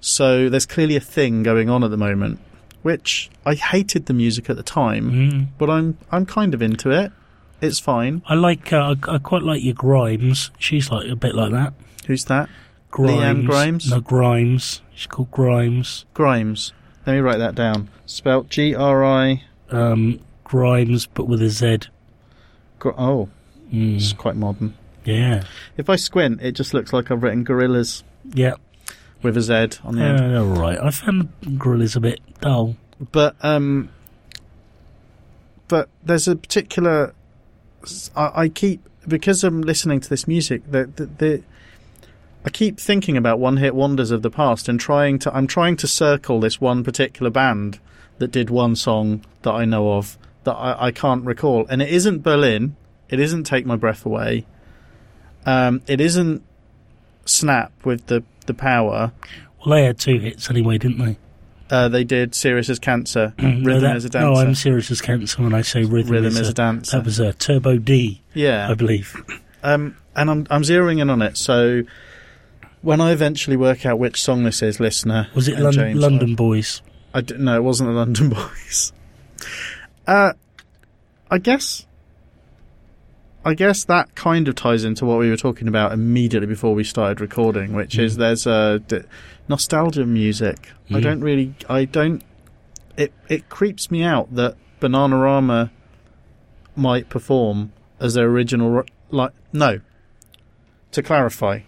So there's clearly a thing going on at the moment, which I hated the music at the time, Mm. but I'm I'm kind of into it. It's fine. I like. Uh, I, I quite like your Grimes. She's like a bit like that. Who's that? Grimes. Leanne Grimes? No, Grimes. She's called Grimes. Grimes. Let me write that down. Spelt G R I. Um, Grimes, but with a Z. Gr- Oh, Mm. it's quite modern. Yeah. If I squint, it just looks like I've written gorillas Yeah. with a Z on the end. Uh, all right. I found Gorillaz a bit dull. but um but there's a particular I, I keep because I'm listening to this music that the, the I keep thinking about one hit wonders of the past and trying to I'm trying to circle this one particular band that did one song that I know of that I, I can't recall and it isn't Berlin it isn't Take My Breath Away um it isn't Snap with the the power Well, they had two hits anyway, didn't they? Uh, they did "Serious as Cancer," No, "Rhythm that- as a Dancer. No, I'm serious as cancer when I say rhythm, Rhythm as a, a dancer. That was a Turbo B, yeah, I believe. Um, and I'm I'm zeroing in on it. So when I eventually work out which song this is, listener, Was it London, James, London Boys? I, I d- no, it wasn't the London Boys. Uh, I guess. I guess that kind of ties into what we were talking about immediately before we started recording, which is Mm. there's a d- nostalgia music. I Mm. don't really, I don't. It it creeps me out that Bananarama might perform as their original. Like no. To clarify,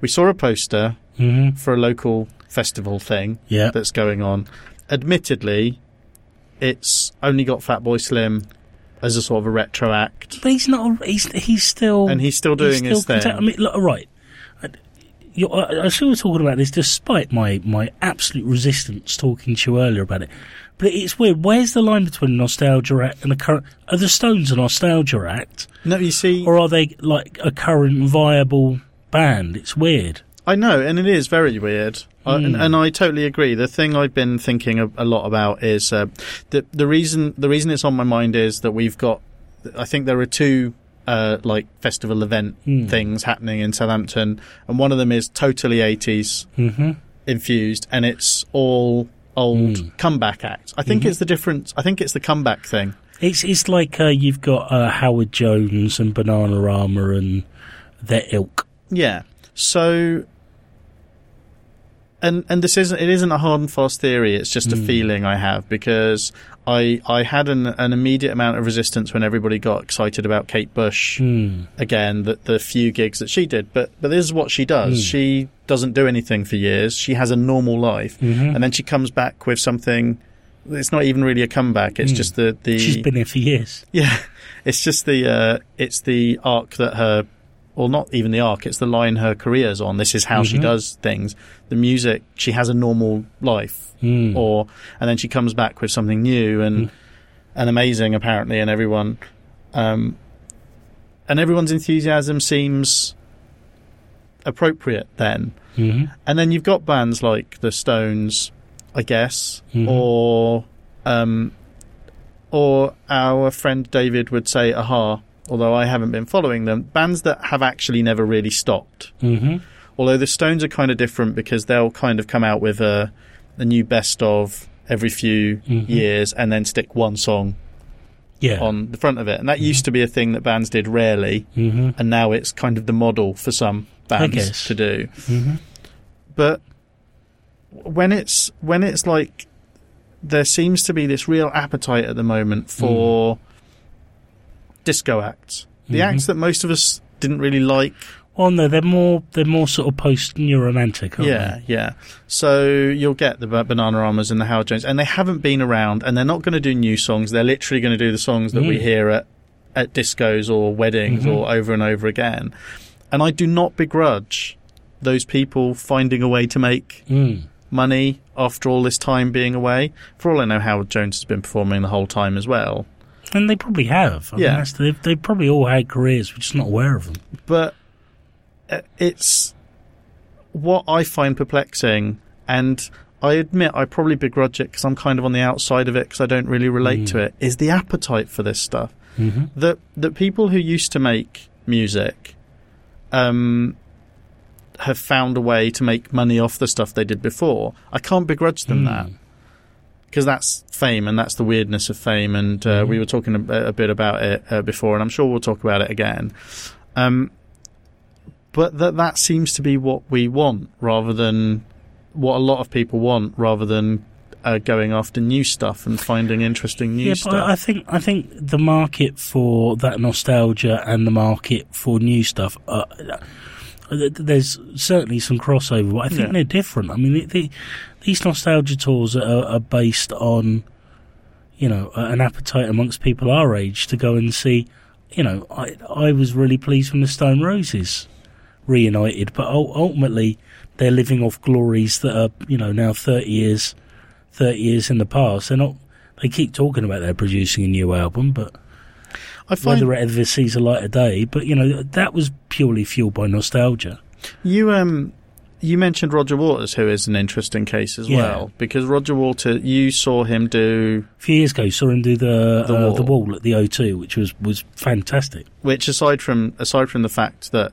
we saw a poster hmm for a local festival thing Yeah. that's going on. Admittedly, it's only got Fatboy Slim as a sort of a retro act, But he's not. He's he's still. and he's still doing he's his still thing. content- I mean, look, right. I, you're, I, I still was talking about this, despite my my absolute resistance talking to you earlier about it. But it's weird. Where's the line between a nostalgia act and a current? Are the Stones a nostalgia act, no, you see, or are they like a current viable band? It's weird. I know, and it is very weird, I, and, Mm. and I totally agree. The thing I've been thinking a, a lot about is uh, the the reason the reason it's on my mind is that we've got. I think there are two. Uh, like festival event Mm. things happening in Southampton, and one of them is totally 80s hmm infused, and it's all old Mm. comeback acts. I think Mhm. it's the difference. I think it's the comeback thing. It's it's like uh, you've got uh, Howard Jones and Bananarama and their ilk. Yeah. So, and and this isn't it isn't a hard and fast theory. It's just a Mm. feeling I have because I I had an an immediate amount of resistance when everybody got excited about Kate Bush Hmm. again. The the few gigs that she did, but but this is what she does. Mm. She doesn't do anything for years. She has a normal life, Mhm. and then she comes back with something. It's not even really a comeback. It's Mm. just the the She's been here for years. yeah, it's just the uh, it's the arc that her, or not even the arc. It's the line her career's on. This is how she Mhm. does things. The music, she has a normal life, Hmm. or and then she comes back with something new and Mm. and amazing apparently, and everyone, um, and everyone's enthusiasm seems appropriate then. Mhm. And then you've got bands like the Stones, I guess, Mhm. or um, or our friend David would say Aha. Although I haven't been following them, bands that have actually never really stopped. Mhm. Although the Stones are kind of different because they'll kind of come out with a, a new best of every few Mhm. years and then stick one song Yeah. on the front of it. And that used to be a thing that bands did rarely, Mhm. and now it's kind of the model for some bands to do. Mhm. but when it's when it's like there seems to be this real appetite at the moment for disco acts the Mhm. acts that most of us didn't really like Well, no, they're more they're more sort of post new romantic. Yeah yeah so you'll get the Bananaramas and the howard jones and they haven't been around and they're not going to do new songs they're literally going to do the songs that we Mm. hear at at discos or weddings Mhm. or over and over again and i do not begrudge those people finding a way to make? Mm. money after all this time being away. For all I know, Howard Jones has been performing the whole time as well. And they probably have. I mean, Yeah. that's, they've, they've probably all had careers. We're just not aware of them. But uh, it's what I find perplexing, and I admit I probably begrudge it because I'm kind of on the outside of it because I don't really relate Mm. to it. Is the appetite for this stuff Mm-hmm. that that people who used to make music, um, have found a way to make money off the stuff they did before. I can't begrudge them Mm. that. Because that's fame and that's the weirdness of fame. And uh, Mhm. we were talking a, a bit about it uh, before, and I'm sure we'll talk about it again. Um, but that that seems to be what we want, rather than what a lot of people want, rather than uh, going after new stuff and finding interesting new yeah, stuff. but I think I think the market for that nostalgia and the market for new stuff. Uh, th- there's certainly some crossover, but I think Yeah. they're different. I mean, the, the, these nostalgia tours are, are based on, you know, an appetite amongst people our age to go and see. You know, I I was really pleased when the Stone Roses reunited, but ultimately they're living off glories that are you know now thirty years, thirty years in the past. They're not. They keep talking about they're producing a new album, but I find whether it ever sees a light of day. But you know that was purely fueled by nostalgia. You um You mentioned Roger Waters, who is an interesting case as Yeah. well, because Roger Waters, you saw him do, A few years ago, you saw him do the The uh, Wall. the wall at the O2, which was was fantastic. which aside from aside from the fact that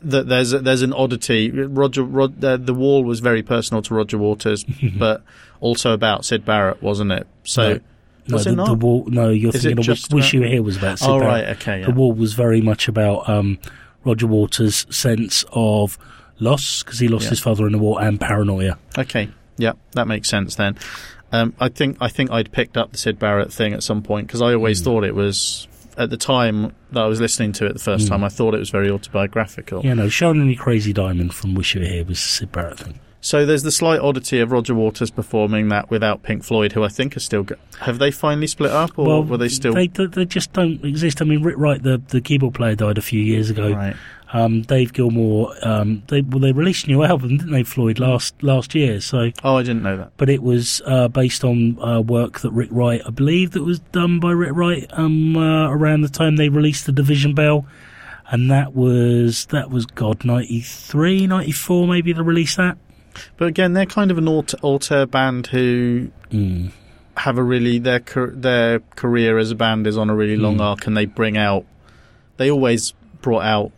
that there's a, there's an oddity. Roger Rod, uh, the wall was very personal to Roger Waters, but also about Syd Barrett, wasn't it? So. No, the, the wall. No, you're Is thinking of Wish, Wish You Were Here was about. Syd oh Barrett. right, okay, yeah. The wall was very much about um, Roger Waters' sense of loss because he lost Yeah. his father in the war and paranoia. Okay, yeah, that makes sense then. Um, I think I think I'd picked up the Syd Barrett thing at some point because I always Mm. thought it was at the time that I was listening to it the first Mm. time. I thought it was very autobiographical. Yeah, no, You Crazy Diamond from Wish You Were Here was the Syd Barrett thing. So there's the slight oddity of Roger Waters performing that without Pink Floyd, who I think are still. Go- have they finally split up, or well, were they still? They, they, just don't exist. I mean, Rick Wright, the, the keyboard player, died a few years ago. right. Um, Dave Gilmour, um, they well, they released a new album, didn't they, Floyd, last last year? So, Oh, I didn't know that. but it was uh, based on uh, work that Rick Wright, I believe, that was done by Rick Wright um, uh, around the time they released the Division Bell, and that was that was God 93, 94 maybe they released that. But again, they're kind of an alter, alter band who Mm. have a really their their career as a band is on a really long Mm. arc, and they bring out. They always brought out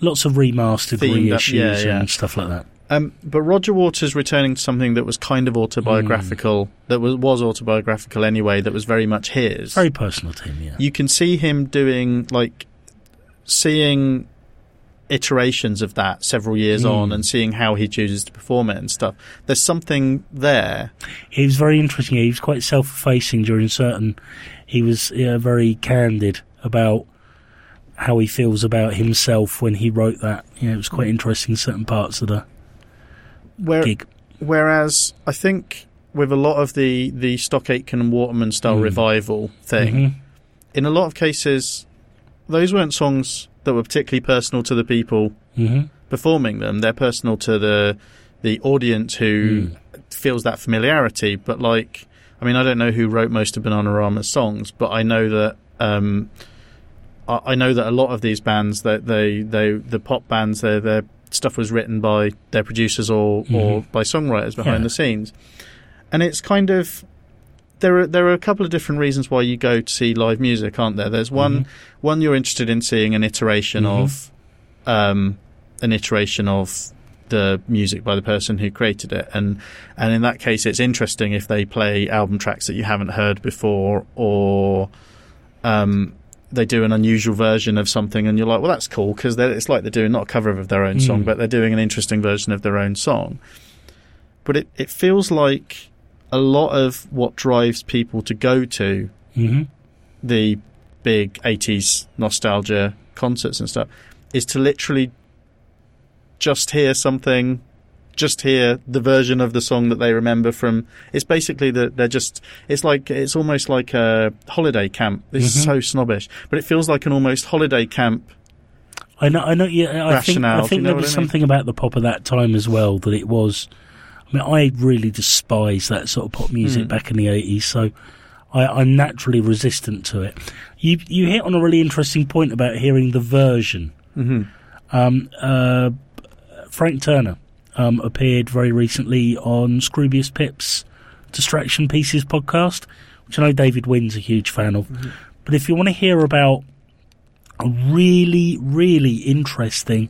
Lots of remastered Themed reissues yeah, yeah. and stuff like that. Um, but Roger Waters returning to something that was kind of autobiographical, that was, was autobiographical anyway, that was very much his. Very personal to him, yeah. you can see him doing like seeing iterations of that several years Mm. on and seeing how he chooses to perform it and stuff. There's something there. He was very interesting. He was quite self-effacing during certain. He was yeah, very candid about how he feels about himself when he wrote that. Yeah, it was quite interesting. Certain parts of the Where, gig. whereas I think with a lot of the the Stock Aitken and Waterman style Mm. revival thing, Mhm. in a lot of cases, those weren't songs that were particularly personal to the people Mhm. performing them. They're personal to the the audience who Mm. feels that familiarity. But like, I mean, I don't know who wrote most of Bananarama's songs, but I know that um, I, I know that a lot of these bands, that they, they the pop bands, their their stuff was written by their producers or or by songwriters behind Mm-hmm. Yeah. the scenes, and it's kind of. There are there are a couple of different reasons why you go to see live music, aren't there? There's one Mhm. one you're interested in seeing an iteration Mhm. of um, an iteration of the music by the person who created it, and and in that case, it's interesting if they play album tracks that you haven't heard before, or um, they do an unusual version of something, and you're like, well, that's cool because it's like they're doing not a cover of their own song, Mm. but they're doing an interesting version of their own song. But it it feels like a lot of what drives people to go to Mhm. the big 80s nostalgia concerts and stuff is to literally just hear something just hear the version of the song that they remember from it's basically that they're just it's like it's almost like a holiday camp this is Mhm. so snobbish but it feels like an almost holiday camp I know. I know. Yeah, I think. I you think know there was I mean? something about the pop of that time as well that it was. I mean, I really despise that sort of pop music Mm. back in the eighties, so I, I'm naturally resistant to it. You you hit on a really interesting point about hearing the version. mm-hmm. Um, uh, Frank Turner um, appeared very recently on Scroobius Pip's Distraction Pieces podcast, which I know David Wynn's a huge fan of. But if you want to hear about a really, really interesting,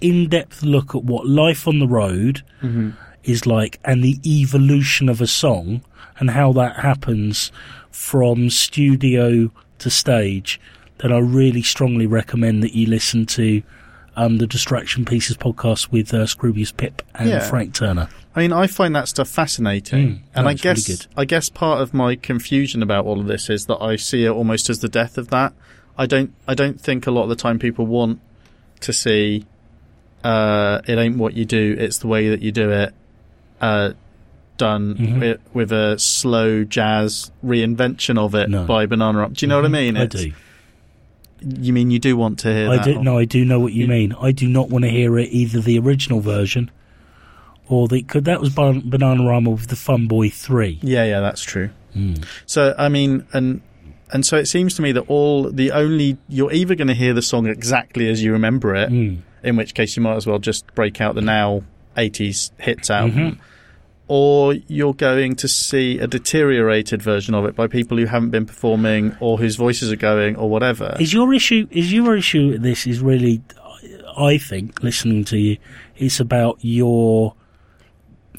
in depth look at what life on the road Mm-hmm. Is like and the evolution of a song and how that happens from studio to stage, then I really strongly recommend that you listen to um, the Distraction Pieces podcast with uh, Scroobius Pip and Yeah. Frank Turner. I mean, I find that stuff fascinating, Mm, and I really guess good. I guess part of my confusion about all of this is that I see it almost as the death of that. I don't I don't think a lot of the time people want to see uh, it ain't what you do, it's the way that you do it. Uh, done Mhm. with, with a slow jazz reinvention of it No. by Banana Up. Do you know what I mean? I do. You mean you do want to hear I that? do. No, I do know what you You- mean. I do not want to hear it either the original version or the. Cause that was Ban- Bananarama with the Fun Boy Three. Yeah, yeah, that's true. Mm. So I mean, and and so it seems to me that all the only you're either going to hear the song exactly as you remember it, Mm. in which case you might as well just break out the now 80s hits album. Mhm. Or you're going to see a deteriorated version of it by people who haven't been performing or whose voices are going or whatever. Is your issue? Is your issue? with This is really, I think, listening to you, it's about your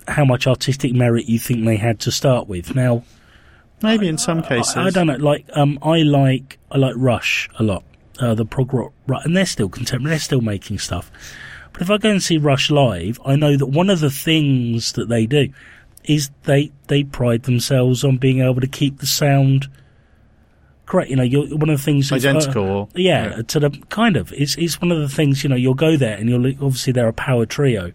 how much artistic merit you think they had to start with. Now, Maybe in some cases. I, I don't know. Like, um, I like I like Rush a lot. Uh, the prog rock, and they're still contemporary. They're still making stuff. But if I go and see Rush live, I know that one of the things that they do is they they pride themselves on being able to keep the sound correct. You know, you're, one of the things is, uh, Identical. or- yeah, to the kind of it's it's one of the things you know you'll go there and you'll obviously they're a power trio,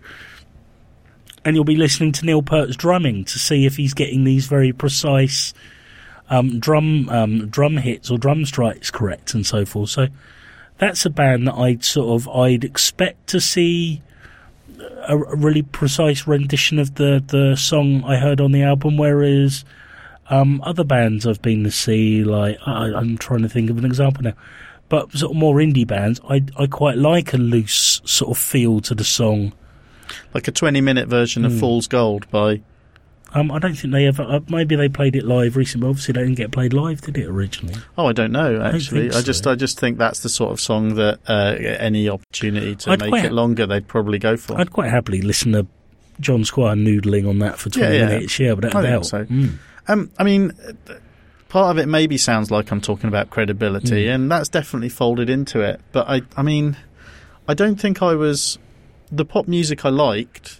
and you'll be listening to Neil Peart's drumming to see if he's getting these very precise um, drum um, drum hits or drum strikes correct and so forth. So that's a band that I'd sort of I'd expect to see a, a really precise rendition of the the song I heard on the album, whereas. Um, other bands I've been to see, like I, I'm trying to think of an example now, but sort of more indie bands, I I quite like a loose sort of feel to the song. Like a 20 minute version of Hmm. Fool's Gold by. Um, I don't think they ever. Uh, maybe they played it live recently, obviously they didn't get played live, did it originally? Oh, I don't know, actually. think I, just. I just think that's the sort of song that uh, any opportunity to I'd make quite- it longer, they'd probably go for. I'd quite happily listen to John Squire noodling on that for twenty Yeah, yeah. minutes. Yeah, without I doubt. so. Mm. Um, I mean, part of it maybe sounds like I'm talking about credibility, Mm. and that's definitely folded into it. But I, I mean, I don't think I was the pop music I liked.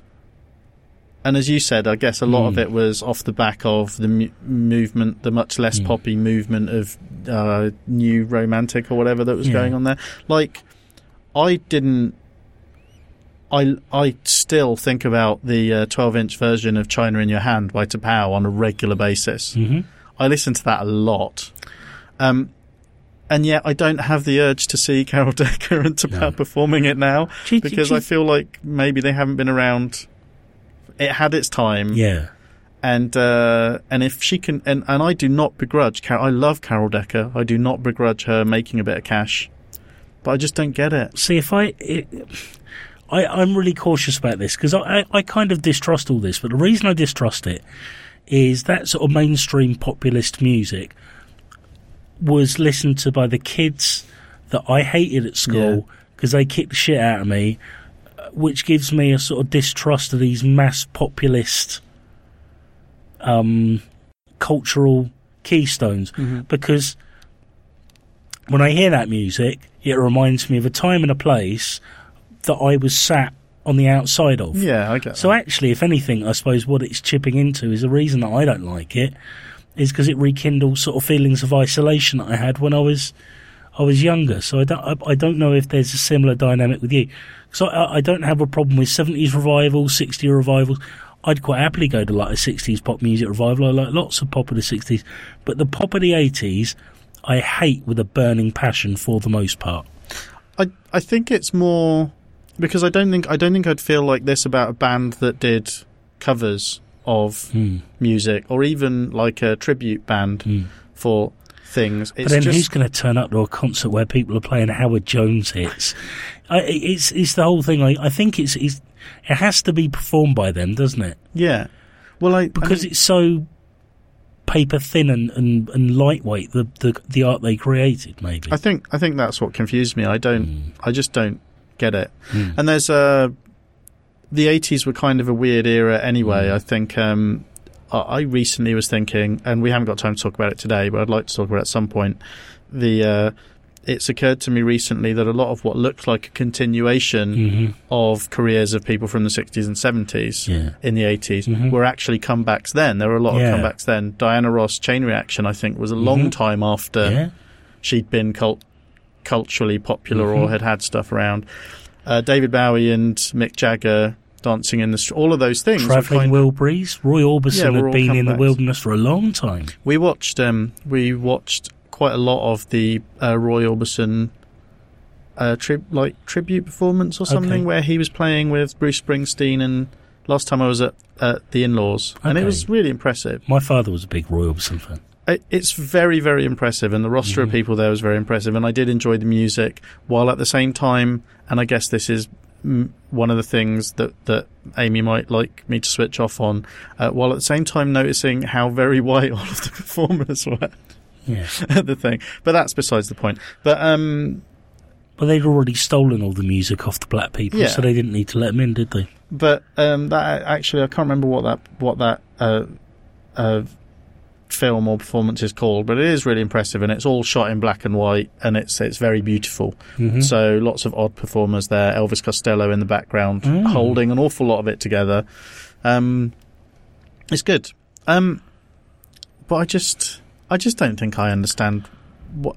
And as you said, I guess a lot of Mm. it was off the back of the mu- movement, the much less Mm. poppy movement of uh, new romantic or whatever that was Yeah. going on there. Like, I didn't. I I still think about the uh, 12 inch version of China in Your Hand by T'Pau on a regular basis. hmm I listen to that a lot. Um, and yet I don't have the urge to see Carol Decker and T'Pau No. performing it now because I feel like maybe they haven't been around. It had its time, yeah, and uh, and if she can, and, and I do not begrudge. Carol, I love Carol Decker. I do not begrudge her making a bit of cash, but I just don't get it. see if I. It, I, I'm really cautious about this because I, I, I kind of distrust all this, but the reason I distrust it is that sort of mainstream populist music was listened to by the kids that I hated at school because they kicked the shit out of me, which gives me a sort of distrust of these mass populist um, cultural keystones because when I hear that music, it reminds me of a time and a place that I was sat on the outside of. Yeah, I get. So that. actually, if anything, I suppose what it's chipping into is the reason that I don't like it is because it rekindles sort of feelings of isolation that I had when I was I was younger. So I don't I, I don't know if there's a similar dynamic with you. So I, I don't have a problem with seventies revivals, sixty revivals. I'd quite happily go to like a sixties pop music revival. I like lots of pop of the sixties, but the pop of the eighties, I hate with a burning passion for the most part. I I think it's more because I don't think I don't think I'd feel like this about a band that did covers of Hmm. music or even like a tribute band Hmm. for things. But then just who's going to turn up to a concert where people are playing Howard Jones hits? I, it's it's the whole thing. I, I think it's, it's it has to be performed by them, doesn't it? yeah. Well, I Because I mean, it's so paper thin and, and, and lightweight. The, the the art they created, maybe. I think I think that's what confused me. I don't. Mm. I just don't get it. Mm. And there's uh the 80s were kind of a weird era anyway. Mm. I think um I I recently was thinking and we haven't got time to talk about it today, but I'd like to talk about it at some point. The uh it's occurred to me recently that a lot of what looked like a continuation Mhm. of careers of people from the 60s and 70s Yeah. in the 80s Mhm. were actually comebacks then. There were a lot Yeah. of comebacks then. Diana Ross Chain Reaction I think was a long Mhm. time after yeah. she'd been cult- culturally popular or had had stuff around. Uh, David Bowie and Mick Jagger dancing in the street, all of those things. Traveling Wilburys. Roy Orbison Yeah, had been in the wilderness for a long time. we watched um, we watched quite a lot of the uh, Roy Orbison uh, tri- like tribute performance or something Okay. where he was playing with Bruce Springsteen and last time I was at, at the in-laws and it was really impressive. My father was a big Roy Orbison fan. it's very, very impressive, and the roster of Mhm. people there was very impressive, and I did enjoy the music, while at the same time, and I guess this is one of the things that, that Amy might like me to switch off on, uh, while at the same time noticing how very white all of the performers were Yeah. the thing. But that's besides the point. But, um, Well, they'd already stolen all the music off the black people, Yeah. so they didn't need to let them in, did they? but um, that actually, I can't remember what that what that uh, uh, film or performance is called, but it is really impressive, and it's all shot in black and white, and it's it's very beautiful. Mm-hmm. So lots of odd performers there. Elvis Costello in the background, Mm. holding an awful lot of it together. Um, it's good, um, but I just I just don't think I understand what.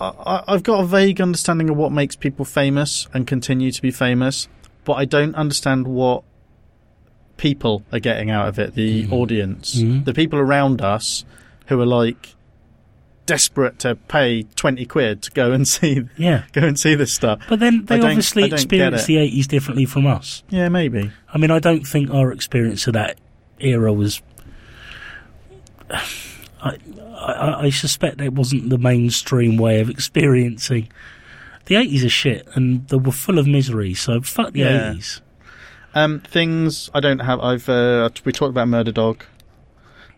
I, I've got a vague understanding of what makes people famous and continue to be famous, but I don't understand what people are getting out of it. The Mhm. audience, Mhm. the people around us, who are like desperate to pay twenty quid to go and see yeah. go and see this stuff. But then they obviously I experienced the 80s differently from us. Yeah, maybe. I mean, I don't think our experience of that era was. I, I, I suspect it wasn't the mainstream way of experiencing. The 80s are shit, and they were full of misery, so fuck the Yeah. 80s. Um, things I don't have. I've uh, we talked about Murder Dog.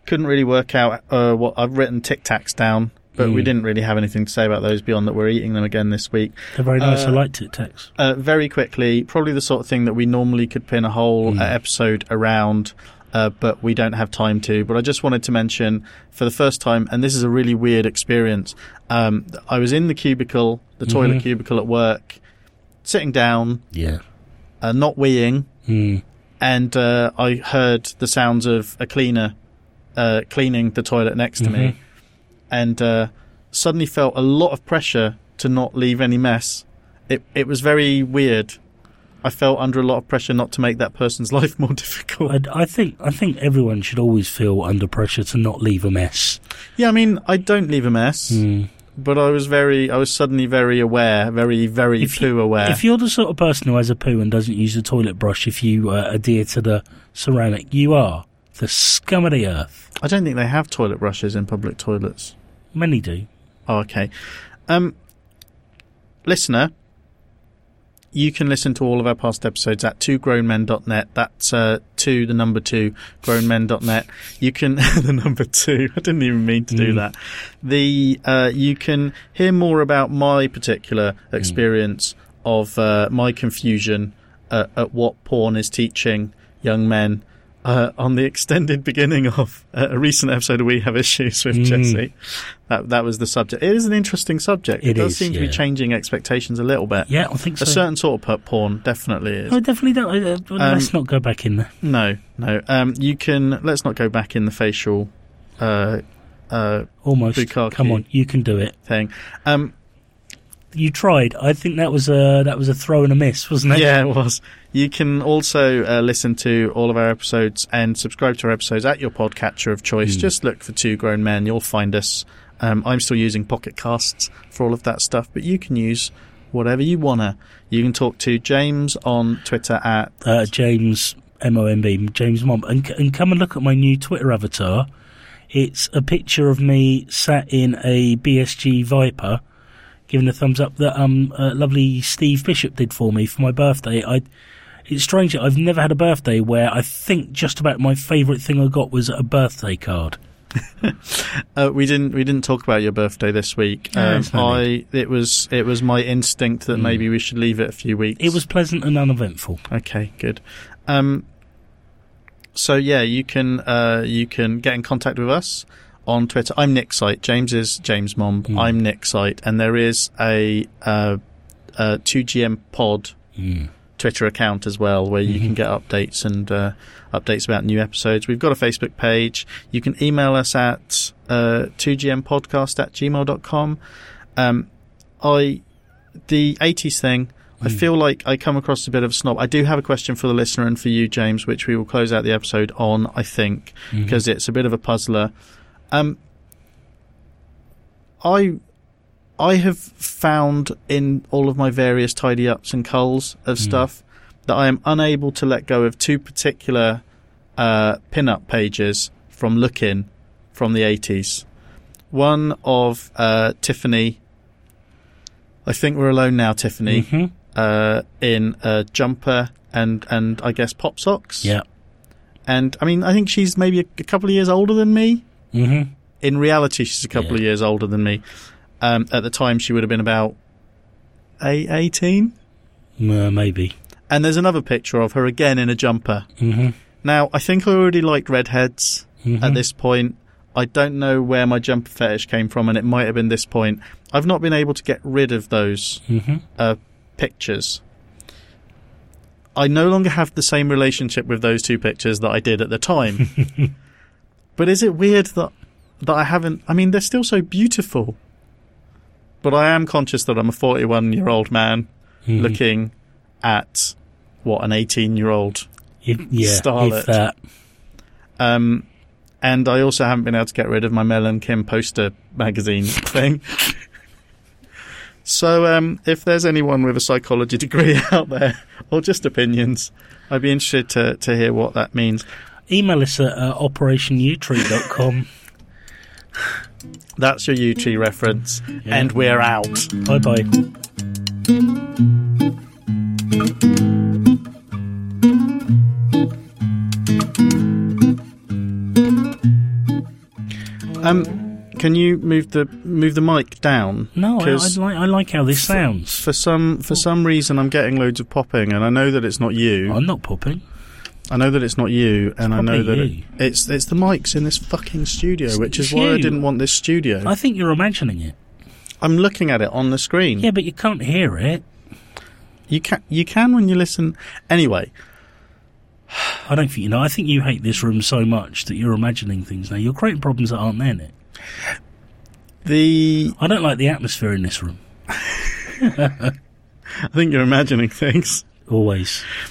Couldn't really work out uh, what I've written Tic Tacs down, but we Mm. didn't really have anything to say about those beyond that we're eating them again this week. They're very nice. I Uh, liked it, Tex. Uh, very quickly, probably the sort of thing that we normally could pin a whole Mm. uh, episode around, uh, but we don't have time to. But I just wanted to mention for the first time, and this is a really weird experience. Um, I was in the cubicle, the toilet Mhm. cubicle at work, sitting down, Yeah. Uh, not weeing, Mm. and uh, I heard the sounds of a cleaner uh, cleaning the toilet next to me, Mhm. and uh, suddenly felt a lot of pressure to not leave any mess. It it was very weird. I felt under a lot of pressure not to make that person's life more difficult. I, I think I think everyone should always feel under pressure to not leave a mess. yeah, I mean, I don't leave a mess, Mm. But I was very, I was suddenly very aware, very, very If you- poo aware. If you're the sort of person who has a poo and doesn't use a toilet brush, if you uh, adhere to the ceramic, you are the scum of the earth. I don't think they have toilet brushes in public toilets. Many do. Oh, okay. Um, listener, you can listen to all of our past episodes at twogrownmen.net. That's uh, two, the number two, grownmen.net. You can, the number two, I didn't even mean to do Mm. that. The, uh, you can hear more about my particular experience of uh, my confusion uh, at what porn is teaching young men. Uh, on the extended beginning of uh, a recent episode of We Have Issues with Mm. Jesse. That that was the subject. It is an interesting subject. It, It does is, seem to be changing expectations a little bit. Yeah, I think so. A certain sort of porn definitely is. I definitely don't. Uh, well, Um, let's not go back in there. No, no. Um, you can. Let's not go back in the facial uh, uh, Almost. Come on, you can do it. thing. Um, You tried. I think that was a that was a throw and a miss, wasn't it? yeah, it was. You can also uh, listen to all of our episodes and subscribe to our episodes at your podcatcher of choice. Mm. Just look for Two Grown Men. You'll find us. Um, I'm still using Pocket Casts for all of that stuff, but you can use whatever you wanna. You can talk to James on Twitter at Uh, James M O M B James Mom, and and come and look at my new Twitter avatar. It's a picture of me sat in a BSG Viper, giving a thumbs up that um uh, lovely Steve Bishop did for me for my birthday. I. It's strange that I've never had a birthday where I think just about my favourite thing I got was a birthday card. Uh, we didn't we didn't talk about your birthday this week. Um, no I it was it was my instinct that Mm. maybe we should leave it a few weeks. It was pleasant and uneventful. okay, good. Um, so yeah, you can uh, you can get in contact with us on Twitter. I'm Nick Site. James is James Mom. Mm. I'm Nick Site, and there is a uh, uh, 2GM Pod Mm. Twitter account as well, where you can Mhm. get updates and uh, updates about new episodes. We've got a Facebook page. You can email us at uh, 2gmpodcast at gmail.com. Um, I, the 80s thing, I Mm. feel like I come across a bit of a snob. I do have a question for the listener and for you, James, which we will close out the episode on, I think, because it's a bit of a puzzler. Um, I I have found in all of my various tidy ups and culls of Mm. stuff that I am unable to let go of two particular uh, pin up pages from looking from the 80s. One of uh, Tiffany. I think we're alone now, Tiffany, hmm uh, in a jumper and, and I guess pop socks. Yeah. And I mean, I think she's maybe a, a couple of years older than me. Hmm In reality, she's a couple Yeah. of years older than me. Um, at the time, she would have been about eight, 18. Uh, maybe. And there's another picture of her again in a jumper. hmm Now, I think I already liked redheads hmm at this point. I don't know where my jumper fetish came from, and it might have been this point. I've not been able to get rid of those hmm uh, pictures. I no longer have the same relationship with those two pictures that I did at the time. but is it weird that that I haven't? I mean, they're still so beautiful. But I am conscious that I'm a 41 year old man Mhm. looking at what an 18 year old yeah, Starlet. that. Um, and I also haven't been able to get rid of my Mel and Kim poster magazine thing. So, um, if there's anyone with a psychology degree out there, or just opinions, I'd be interested to, to hear what that means. Email us at uh, operationyoutree.com. That's your UT reference, and we're out. bye bye. Um, can you move the move the mic down? No, I, I like I like how this sounds. for some for some reason I'm getting loads of popping, and I know that it's not you. I'm not popping. I know that it's not you, and I know that it, it's it's the mics in this fucking studio, which is it's why I didn't want this studio. I think you're imagining it. I'm looking at it on the screen. Yeah, but you can't hear it. You can you can when you listen. Anyway, I don't think you know. I think you hate this room so much that you're imagining things now. You're creating problems that aren't there. Nick. the I don't like the atmosphere in this room. I think you're imagining things. Always.